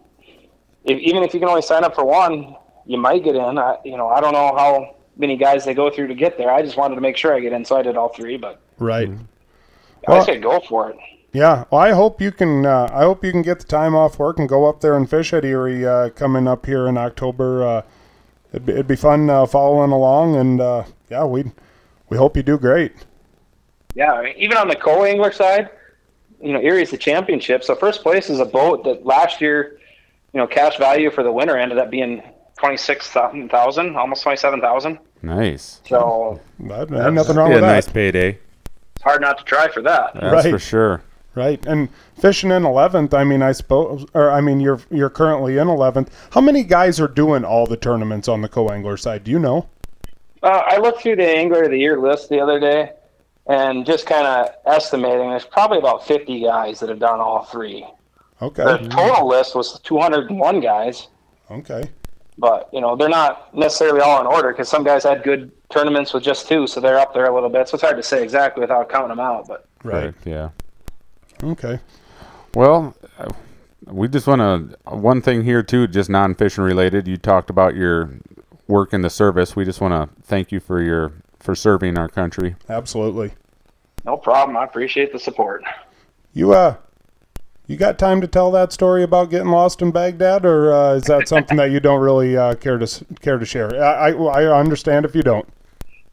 if, even if you can only sign up for one, you might get in. I, you know, I don't know how many guys they go through to get there. I just wanted to make sure I get in, so I did all three. But right, I say go for it. Yeah, well, I hope you can. Uh, I hope you can get the time off work and go up there and fish at Erie uh, coming up here in October. Uh, it'd, be, it'd be fun uh, following along, and uh, yeah, we we hope you do great. Yeah, I mean, even on the co-angler side, you know, Erie's the championship. So first place is a boat that last year, you know, cash value for the winner ended up being twenty six thousand, almost twenty seven thousand. Nice. So that, ain't nothing wrong Be a with that. nice payday. It's hard not to try for that. That's Right. for sure. Right, and fishing in eleventh. I mean, I suppose, or I mean, you're you're currently in eleventh. How many guys are doing all the tournaments on the co-angler side? Do you know? Uh, I looked through the angler of the year list the other day, and just kind of estimating, there's probably about 50 guys that have done all three. Okay, The total list was 201 guys, okay, but you know they're not necessarily all in order because some guys had good tournaments with just two, so they're up there a little bit. So it's hard to say exactly without counting them out. But right, Yeah. okay, Well, uh, we just want to one thing here too, just non-fishing related. You talked about your work in the service. We just want to thank you for your for serving our country. absolutely. no problem. I appreciate the support. You uh, you got time to tell that story about getting lost in Baghdad, or uh, is that something that you don't really uh, care to care to share? I, I I understand if you don't.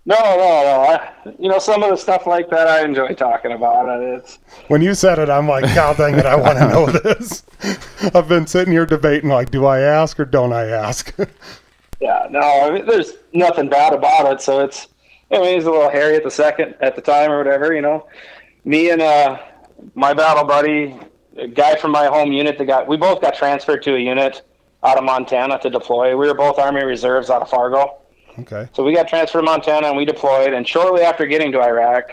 No, no, no. I, you know, some of the stuff like that I enjoy talking about. and It's When you said it, I'm like, God dang it, I want to know this. I've been sitting here debating, like, do I ask or don't I ask? Yeah, no, I mean, there's nothing bad about it. So it's, I mean, he's a little hairy at the second, at the time or whatever, you know. Me and uh, my battle buddy, a guy from my home unit, that got, we both got transferred to a unit out of Montana to deploy. We were both Army Reserves out of Fargo. okay, So we got transferred to Montana and we deployed. And shortly after getting to Iraq,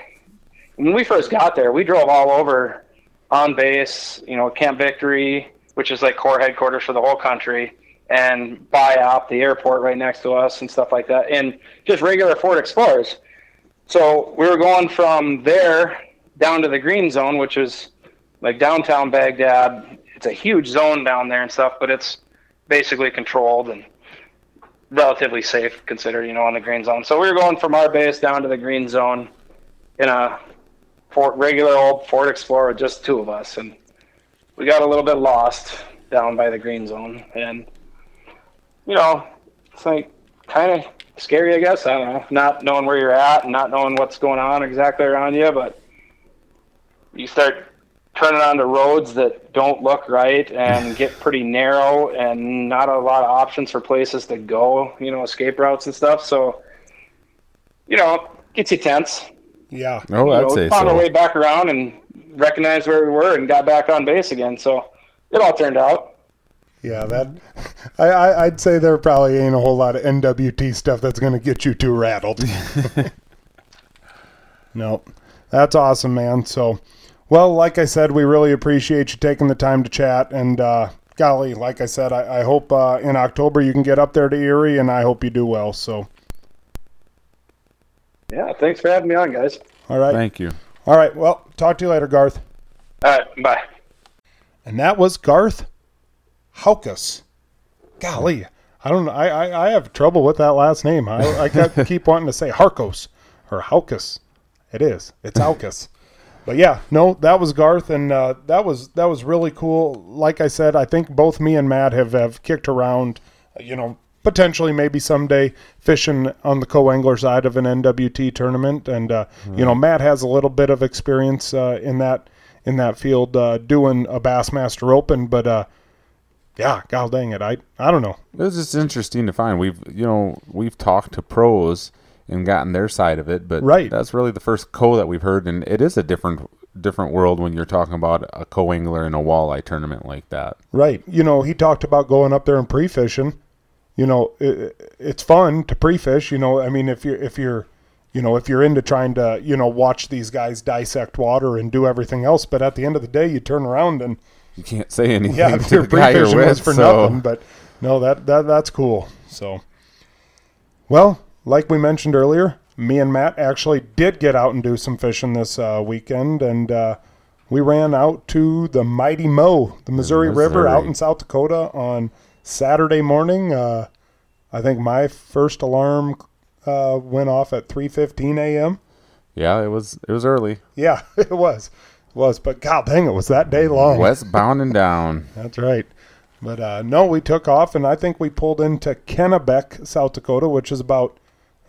when we first got there, we drove all over on base, you know, Camp Victory, which is like core headquarters for the whole country, and buy out the airport right next to us, and stuff like that, and just regular Ford Explorers. So we were going from there down to the green zone, which is like downtown Baghdad. It's a huge zone down there and stuff, but it's basically controlled and relatively safe considered, you know, on the green zone. So we were going from our base down to the green zone in a Ford, regular old Ford Explorer, just two of us, and we got a little bit lost down by the green zone, and you know, it's like kind of scary, I guess. I don't know, not knowing where you're at and not knowing what's going on exactly around you, but you start turning onto roads that don't look right and get pretty narrow and not a lot of options for places to go, you know, escape routes and stuff. So, you know, gets you tense. yeah, Oh, You I'd know, say found our way back around and recognized where we were and got back on base again. So it all turned out. Yeah. That I, I I'd say there probably ain't a whole lot of NWT stuff that's going to get you too rattled. no, that's awesome, man. So, well, like I said, we really appreciate you taking the time to chat. And uh, golly, like I said, I, I hope uh, in October you can get up there to Erie, and I hope you do well. So, Yeah, thanks for having me on, guys. all right, Thank you. all right. Well, talk to you later, Garth. All right, bye. And that was Garth Haukos. Golly, I don't know. I, I, I have trouble with that last name. I, I kept, keep wanting to say Harkos or Haukus. It is. It's Haukos. But yeah, no, that was Garth, and uh, that was that was really cool. Like I said, I think both me and Matt have, have kicked around, you know, potentially maybe someday fishing on the co-angler side of an NWT tournament, and uh, you know, Matt has a little bit of experience uh, in that in that field uh, doing a Bassmaster Open, but uh, yeah, god dang it, I I don't know. It's just interesting to find. We've you know we've talked to pros, and gotten their side of it. But Right. that's really the first co that we've heard, and it is a different different world when you're talking about a co angler in a walleye tournament like that. Right. You know, he talked about going up there and pre-fishing. You know, it, it's fun to pre-fish. You know, I mean, if you're if you're, you know, if you're into trying to, you know, watch these guys dissect water and do everything else, but at the end of the day, you turn around and You can't say anything yeah, to your the guy you're pre-fishing with. was for so nothing. But no, that that that's cool. So, well, like we mentioned earlier, me and Matt actually did get out and do some fishing this uh, weekend, and uh, we ran out to the Mighty Mo, the Missouri, River, out in South Dakota on Saturday morning. Uh, I think my first alarm uh, went off at 3:15 a.m. yeah, it was it was early. Yeah, it was, was. But God dang, it was that day long. Westbound and down. That's right. But uh, no, we took off, and I think we pulled into Kennebec, South Dakota, which is about,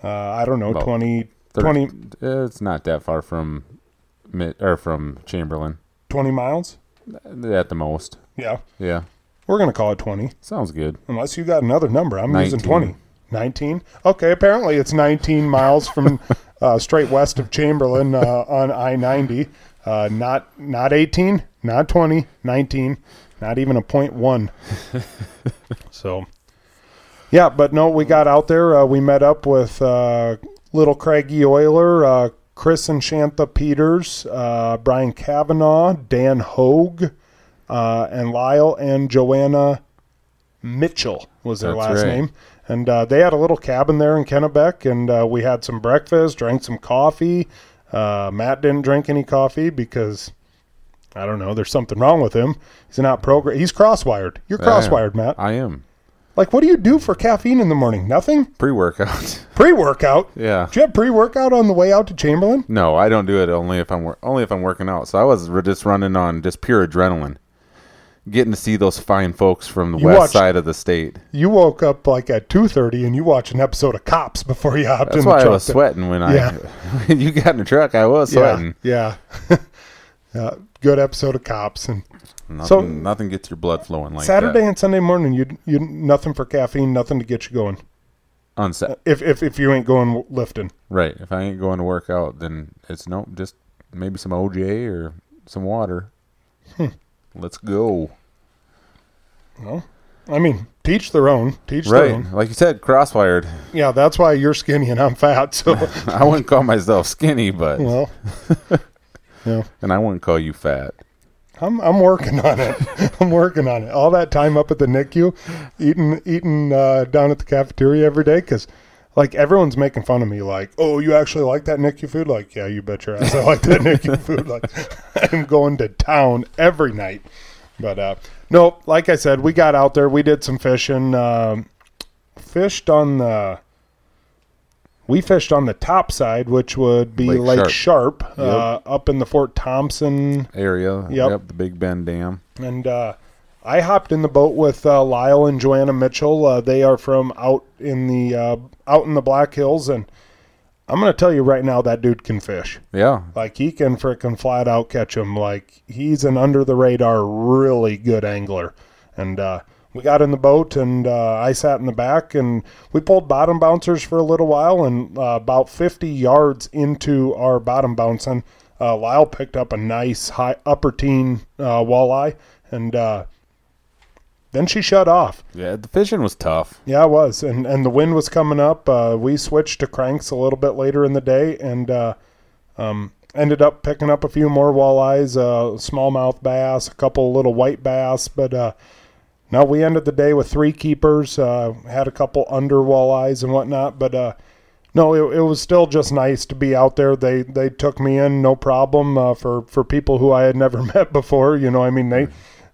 uh, I don't know, About 20, Thir- 20, It's not that far from mid or from Chamberlain 20 miles. at the most. Yeah, Yeah, we're going to call it 20, sounds good. unless you got another number. I'm using 20. 19? Okay, apparently it's 19 miles from uh, straight west of Chamberlain uh, on I 90. Uh, not not 18, not 20, 19, not even a point one. so, yeah, but no, we got out there. Uh, we met up with uh, Little Craggy Oiler, uh, Chris and Shantha Peters, uh, Brian Kavanaugh, Dan Hogue, uh, and Lyle and Joanna Mitchell was their That's last right. name. And uh, they had a little cabin there in Kennebec, and uh, we had some breakfast, drank some coffee. Uh, Matt didn't drink any coffee because I don't know. There's something wrong with him. He's not program. He's crosswired. You're crosswired, Matt. I am Like, what do you do for caffeine in the morning? Nothing. pre-workout. Pre-workout. yeah. Do you have pre-workout on the way out to Chamberlain? No, I don't do it only if I'm wor- only if I'm working out. So I was r- just running on just pure adrenaline, getting to see those fine folks from the You west watched- side of the state. You woke up like at two thirty, and you watched an episode of Cops before you hopped That's in why the I truck. was to- sweating when Yeah. I when you got in the truck. I was sweating. Yeah, yeah. yeah. Good episode of Cops and. Nothing, So- nothing gets your blood flowing like Saturday that. and Sunday morning, you you nothing for caffeine, nothing to get you going. On Sa- If if if you ain't going lifting, right. If I ain't going to work out, then it's no just maybe some OJ or some water. Hmm. Let's go. well, I mean, teach their own, teach their own. like you said, crosswired. Yeah, that's why you're skinny and I'm fat. So, I wouldn't call myself skinny, but well, yeah, and I wouldn't call you fat. I'm I'm working on it. I'm working on it. All that time up at the NICU, eating eating uh, down at the cafeteria every day, because like everyone's making fun of me. Like, oh, you actually like that NICU food? Like, yeah, you bet your ass I like that NICU food. Like, I'm going to town every night. But uh, no, like I said, we got out there. We did some fishing. Um fished on the. We fished on the top side, which would be Lake, Lake Sharpe, uh, up in the Fort Thompson area. Yep. the Big Bend Dam. and uh, I hopped in the boat with uh, Lyle and Joanna Mitchell. Uh, they are from out in the uh, out in the Black Hills, and I'm gonna tell you right now that dude can fish. Yeah, Like he can frickin' flat out catch him. Like he's an under the radar, really good angler. And uh, we got in the boat, and uh, I sat in the back, and we pulled bottom bouncers for a little while. And uh, about 50 yards into our bottom bouncing, uh, Lyle picked up a nice high upper teen uh, walleye, and uh, then she shut off. yeah. The fishing was tough. Yeah, it was, and and the wind was coming up. Uh, we switched to cranks a little bit later in the day, and uh, um, ended up picking up a few more walleyes, uh, smallmouth bass, a couple little white bass. But uh, no, we ended the day with three keepers. Uh, had a couple under walleyes and whatnot, but uh, no, it, it was still just nice to be out there. They they took me in, no problem. Uh, for for people who I had never met before, you know, I mean they.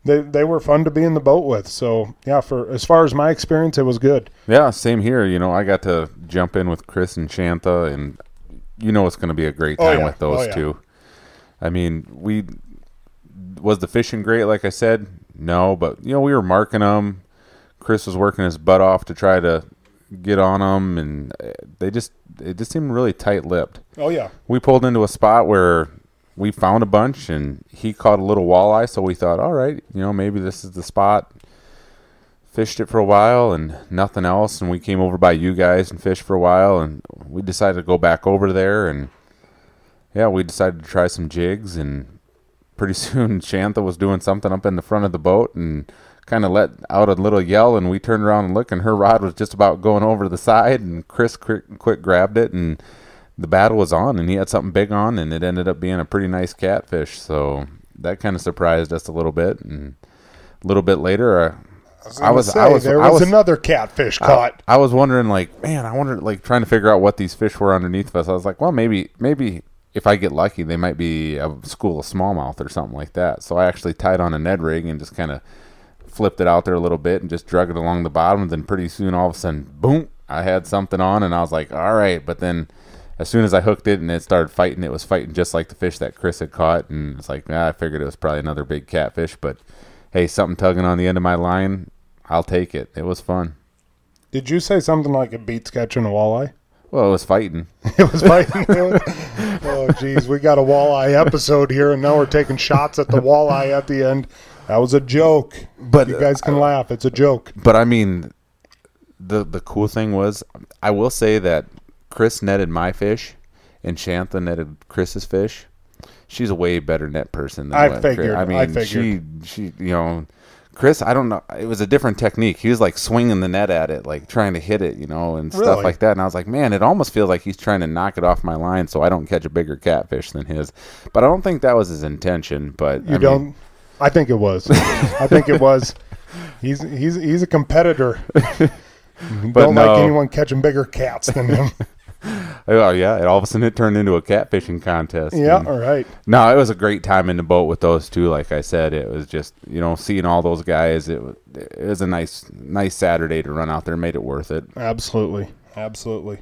They, they were fun to be in the boat with. So yeah, for as far as my experience, it was good. Yeah, same here. You know, I got to jump in with Chris and Shanta, and you know it's going to be a great Oh, time yeah. with those Oh, yeah. two. I mean, we was the fishing great, like I said. No, but you know we were marking them. Chris was working his butt off to try to get on them, and uh, they just it just seemed really tight lipped. Oh yeah, We pulled into a spot where we found a bunch, and he caught a little walleye, so we thought, all right, you know, maybe this is the spot. fished it for a while and nothing else. And we came over by you guys and fished for a while. And we decided to go back over there. And yeah, we decided to try some jigs. And pretty soon, Shantha was doing something up in the front of the boat and kind of let out a little yell. And we turned around and looked, and her rod was just about going over the side. And Chris quick, quick grabbed it. And the battle was on, and he had something big on. And it ended up being a pretty nice catfish. So that kind of surprised us a little bit. And a little bit later, uh, I was, say, I was, there was, I was, another catfish caught. I, I, was wondering, like, man, I wondered, like, trying to figure out what these fish were underneath us. I was like, well, maybe, maybe if I get lucky, they might be a school of smallmouth or something like that. So I actually tied on a Ned rig and just kind of flipped it out there a little bit and just drug it along the bottom. And then pretty soon, all of a sudden, boom, I had something on, and I was like, all right. But then, as soon as I hooked it and it started fighting, it was fighting just like the fish that Chris had caught, and it's like, ah, I figured it was probably another big catfish, but hey, something tugging on the end of my line, I'll take it. It was fun. Did you say something like it beats catching a walleye? Well, it was fighting. it was fighting. oh, geez, we got a walleye episode here, and now we're taking shots at the walleye at the end. That was a joke. But you guys can uh, laugh. It's a joke. But I mean, the the cool thing was, I will say that Chris netted my fish, and Shantha netted Chris's fish she's a way better net person than I figured. I mean, I figured. she she you know. Chris, I don't know. It was a different technique. He was like swinging the net at it, like trying to hit it, you know, and stuff like that. And I was like, man, it almost feels like he's trying to knock it off my line so I don't catch a bigger catfish than his. But I don't think that was his intention. But you I don't. Mean, I think it was. I think it was. He's he's he's a competitor. but don't no. like anyone catching bigger cats than him. Oh yeah, and all of a sudden it turned into a catfishing contest. Yeah, all right. No, it was a great time in the boat with those two. Like I said, it was just you know seeing all those guys. It was, it was a nice nice Saturday to run out there. Made it worth it. Absolutely, absolutely.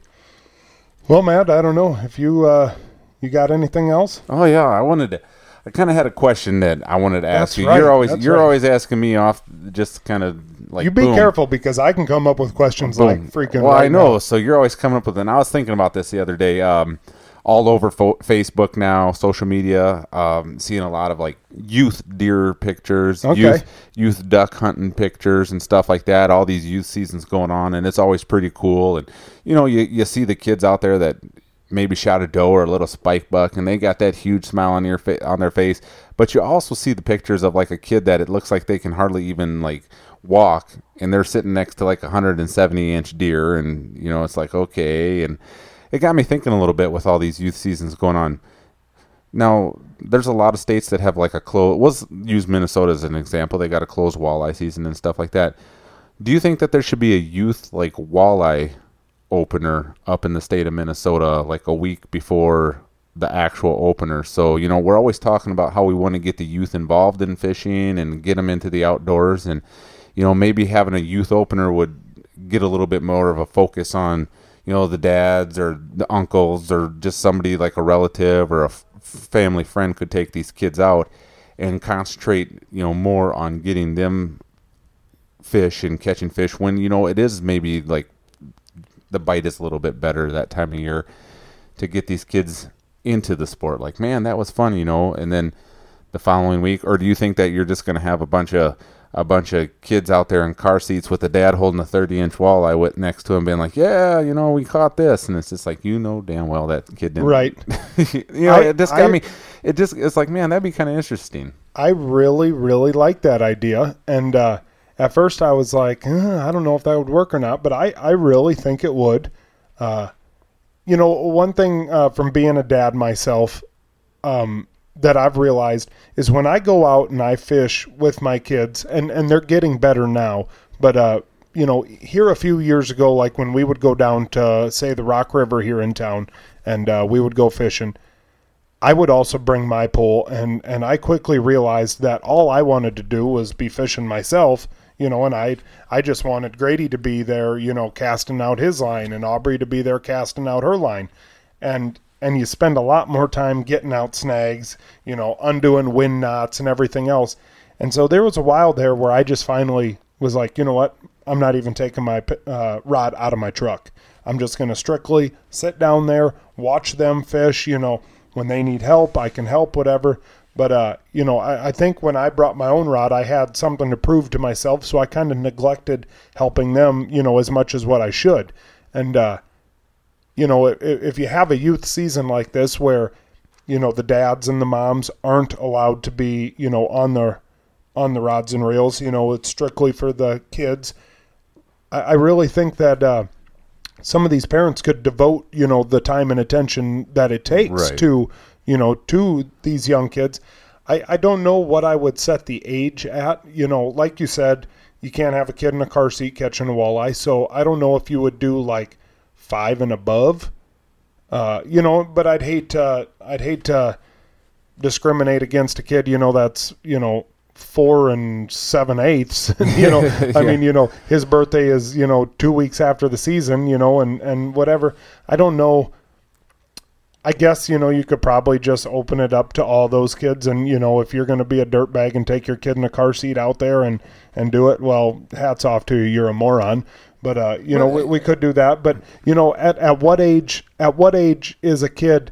Well, Matt, I don't know if you uh, you got anything else. Oh yeah, I wanted to. I kind of had a question that I wanted to ask That's you. Right. You're always That's you're right. always asking me off, just kind of like you be boom. careful because I can come up with questions Boom. like freaking. Well, right I know. now. So you're always coming up with. And I was thinking about this the other day. Um, all over fo- Facebook now, social media, um, seeing a lot of like youth deer pictures, Okay. youth youth duck hunting pictures, and stuff like that. All these youth seasons going on, and it's always pretty cool. And you know, you you see the kids out there that maybe shot a doe or a little spike buck, and they got that huge smile on your fa- on their face. But you also see the pictures of like a kid that it looks like they can hardly even like walk, and they're sitting next to like a 170 inch deer, and you know it's like okay, and it got me thinking a little bit with all these youth seasons going on. Now, there's a lot of states that have like a close. Was use Minnesota as an example. They got a closed walleye season and stuff like that. Do you think that there should be a youth like walleye opener up in the state of Minnesota like a week before the actual opener. So, you know, we're always talking about how we want to get the youth involved in fishing and get them into the outdoors. And, you know, maybe having a youth opener would get a little bit more of a focus on, you know, the dads or the uncles or just somebody like a relative or a f- family friend could take these kids out and concentrate, you know, more on getting them fish and catching fish when, you know, it is maybe like the bite is a little bit better that time of year to get these kids into the sport. Like, man, that was fun, you know. And then the following week, or do you think that you're just going to have a bunch of a bunch of kids out there in car seats with a dad holding a 30 inch walleye with next to him, being like, "Yeah, you know, we caught this," and it's just like, you know, damn well that kid didn't. Right. you know, I- it just got I- me. It just it's like, man, that'd be kind of interesting. I really, really like that idea. And uh, at first I was like, "Uh, I don't know if that would work or not, but I, I really think it would. Uh, you know, one thing uh, from being a dad myself um, that I've realized is when I go out and I fish with my kids, and, and they're getting better now, but, uh, you know, here a few years ago, like when we would go down to, say, the Rock River here in town, and uh, we would go fishing, I would also bring my pole, and and I quickly realized that all I wanted to do was be fishing myself, you know, and I I just wanted Grady to be there, you know, casting out his line, and Aubrey to be there casting out her line, and and you spend a lot more time getting out snags, you know, undoing wind knots and everything else, and so there was a while there where I just finally was like, you know what, I'm not even taking my uh, rod out of my truck. I'm just going to strictly sit down there, watch them fish, you know when they need help, I can help, whatever. But uh, you know, I, I think when I brought my own rod, I had something to prove to myself, so I kind of neglected helping them, you know, as much as what I should. And uh, you know, if, if you have a youth season like this where you know the dads and the moms aren't allowed to be, you know, on the on the rods and reels, you know, it's strictly for the kids. I, I really think that. Uh, some of these parents could devote, you know, the time and attention that it takes Right. to, you know, to these young kids. I, I don't know what I would set the age at. You know, like you said, you can't have a kid in a car seat catching a walleye. So I don't know if you would do like five and above. Uh, you know, but I'd hate to, I'd hate to discriminate against a kid, you know, that's, you know, four and seven eighths. you know, I mean, you know, his birthday is, you know, two weeks after the season, you know, and, and whatever. I don't know. I guess, you know, you could probably just open it up to all those kids. And, you know, if you're going to be a dirtbag and take your kid in a car seat out there and, and do it, well, hats off to you. You're a moron. But, uh, you know, we, we could do that. But, you know, at, at what age, at what age is a kid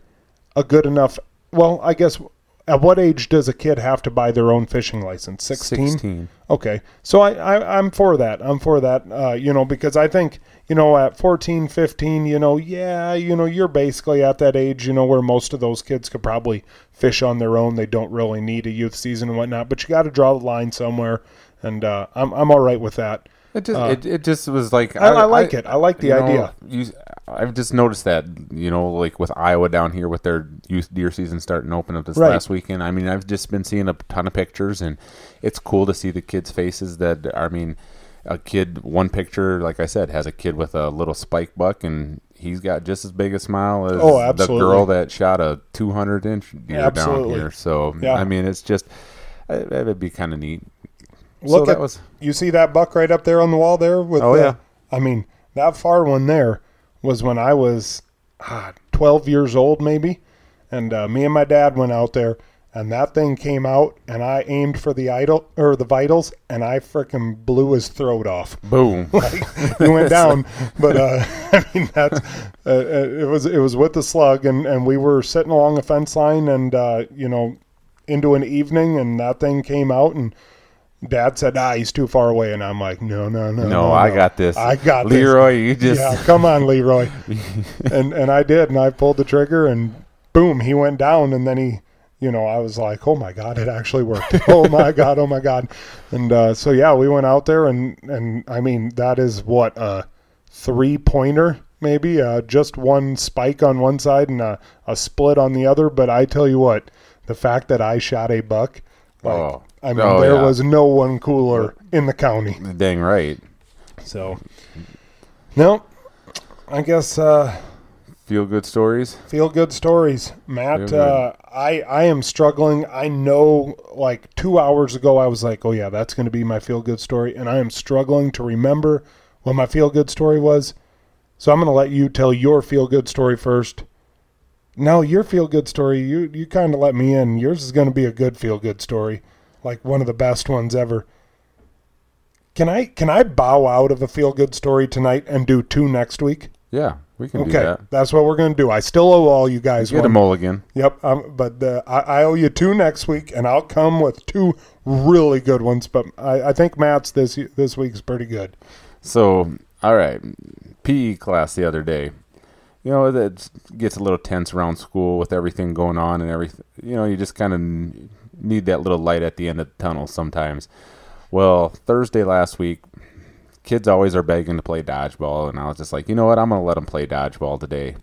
a good enough, well, I guess, at what age does a kid have to buy their own fishing license? 16? 16. Okay, so I, I I'm for that. I'm for that. Uh, you know, because I think you know at 14, 15, you know, yeah, you know, you're basically at that age, you know, where most of those kids could probably fish on their own. They don't really need a youth season and whatnot. But you got to draw the line somewhere, and uh, I'm I'm all right with that. It just, Uh, it, it just was like I, I like it. I like the you know, idea. you, I've just noticed that you know, like with Iowa down here with their youth deer season starting to open up this Right. last weekend. I mean, I've just been seeing a ton of pictures, and it's cool to see the kids' faces. That I mean, a kid, one picture, like I said, has a kid with a little spike buck, and he's got just as big a smile as Oh, the girl that shot a 200 inch deer down here. So Yeah. I mean, it's just it'd be kind of neat. Look so that at was you see that buck right up there on the wall there with Oh, the- yeah. I mean that far one there was when I was ah, 12 years old maybe and uh, me and my dad went out there and that thing came out and I aimed for the idol or the vitals and I frickin' blew his throat off boom. he went down. But uh, I mean, that's uh, uh, it was it was with the slug, and and we were sitting along a fence line, and uh, you know, into an evening, and that thing came out, and Dad said, "Ah, he's too far away," and I'm like, "No, no, no, No, I got this. I got this. Leroy. You just yeah, come on, Leroy." and and I did, and I pulled the trigger, and boom, he went down, and then he. You know, I was like, "Oh my God, it actually worked! Oh my God, oh my God!" And uh, so, yeah, we went out there, and and I mean, that is what a three pointer, maybe, uh, just one spike on one side and a, a split on the other. But I tell you what, the fact that I shot a buck, like, Oh. I mean, Oh, there yeah. was no one cooler in the county. dang right. So, no, I guess uh, Feel good stories. feel good stories, Matt. Good. Uh, I I am struggling. I know, like two hours ago, I was like, oh yeah, that's going to be my feel good story, and I am struggling to remember what my feel good story was. So I'm going to let you tell your feel good story first. No, your feel good story, you you kind of let me in. Yours is going to be a good feel good story, like one of the best ones ever. Can I can I bow out of a feel good story tonight and do two next week? Yeah, we can do Okay, that. that's what we're going to do. I still owe all you guys Get a one. mulligan. Yep, um, but uh, I, I owe you two next week, and I'll come with two really good ones. But I, I think Matt's this this week's pretty good. So, all right, PE class the other day. You know, it gets a little tense around school with everything going on and everything. You know, you just kind of need that little light at the end of the tunnel sometimes. Well, Thursday last week, kids always are begging to play dodgeball, and I was just like, you know what, I'm gonna let them play dodgeball today.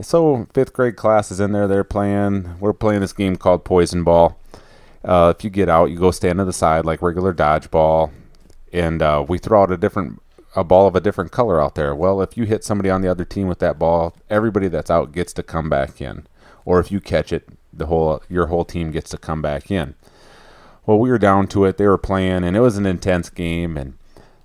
So fifth grade class is in there. They're playing. We're playing this game called Poison Ball. Uh, if you get out, you go stand to the side like regular dodgeball, and uh, we throw out a different a ball of a different color out there. Well, if you hit somebody on the other team with that ball, everybody that's out gets to come back in, or if you catch it, the whole your whole team gets to come back in. Well, we were down to it. They were playing, and it was an intense game. And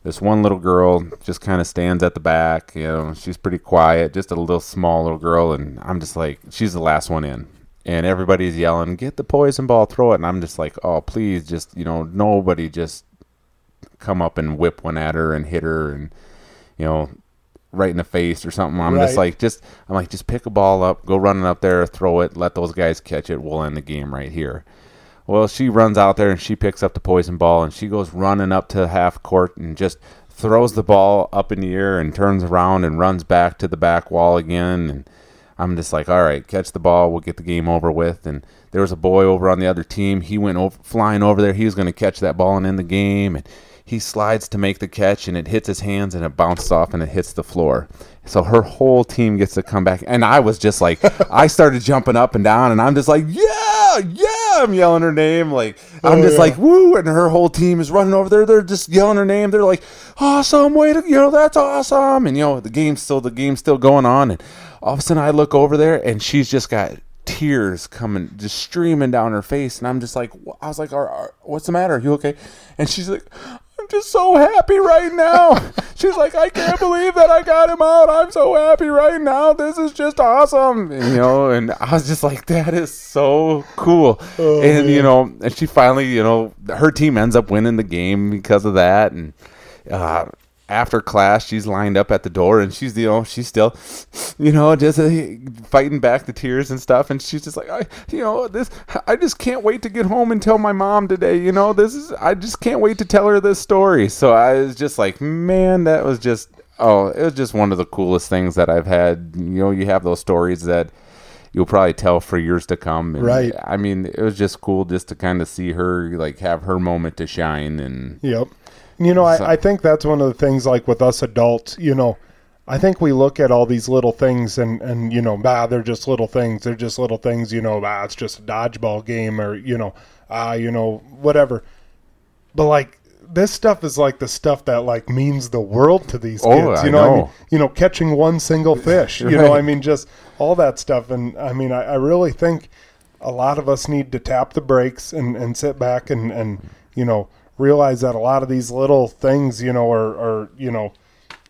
this one little girl just kind of stands at the back. You know, she's pretty quiet, just a little small little girl. And I'm just like, she's the last one in. And everybody's yelling, "Get the poison ball, throw it!" And I'm just like, "Oh, please, just you know, nobody just come up and whip one at her and hit her, and you know, right in the face or something." I'm just like, just I'm like, just pick a ball up, go running up there, throw it, let those guys catch it. We'll end the game right here. Well, she runs out there and she picks up the poison ball and she goes running up to half court and just throws the ball up in the air and turns around and runs back to the back wall again. And I'm just like, all right, catch the ball. We'll get the game over with. And there was a boy over on the other team. He went over, flying over there. He was going to catch that ball and end the game. And he slides to make the catch and it hits his hands and it bounces off and it hits the floor. So her whole team gets to come back. And I was just like, I started jumping up and down and I'm just like, yeah, yeah. I'm yelling her name. Like, I'm Oh, just yeah. like, woo. And her whole team is running over there. They're just yelling her name. They're like, awesome. Way to, you know, that's awesome. And, you know, the game's still, the game's still going on. And all of a sudden I look over there and she's just got tears coming just streaming down her face and i'm just like i was like "Are- are- what's the matter are you okay and she's like i'm just so happy right now. She's like i can't believe that i got him out. I'm so happy right now. This is just awesome. And, you know and i was just like that is so cool. Oh, and you know and she finally you know her team ends up winning the game because of that. And uh after class, she's lined up at the door, and she's you know she's still, you know, just uh, fighting back the tears and stuff. And she's just like, I, you know, this I just can't wait to get home and tell my mom today. You know, this is I just can't wait to tell her this story. So I was just like, man, that was just oh, it was just one of the coolest things that I've had. You know, you have those stories that you'll probably tell for years to come. And Right. I mean, it was just cool just to kind of see her like have her moment to shine and. Yep. You know, So- I, I think that's one of the things like with us adults, you know, I think we look at all these little things and, and you know, bah, they're just little things. They're just little things, you know, ah, it's just a dodgeball game or, you know, ah, you know, whatever. But like this stuff is like the stuff that like means the world to these Oh, kids. You know, I mean, you know, catching one single fish. You know, I mean, just all that stuff. And I mean, I, I really think a lot of us need to tap the brakes and, and sit back and, and you know realize that a lot of these little things you know are, are you know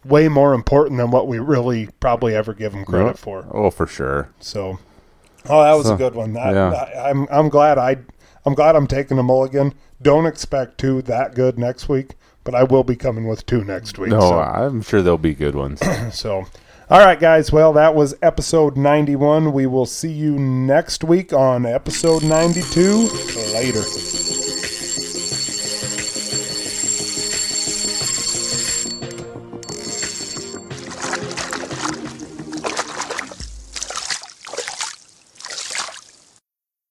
way more important than what we really probably ever give them credit for. Oh, for sure. So, oh, that was So, a good one. I, yeah. I, I'm I'm glad I I'm glad I'm taking a mulligan. Don't expect two that good next week, but I will be coming with two next week. No, so. I'm sure there'll be good ones. So, all right, guys. Well, that was episode 91. We will see you next week on episode 92. Later.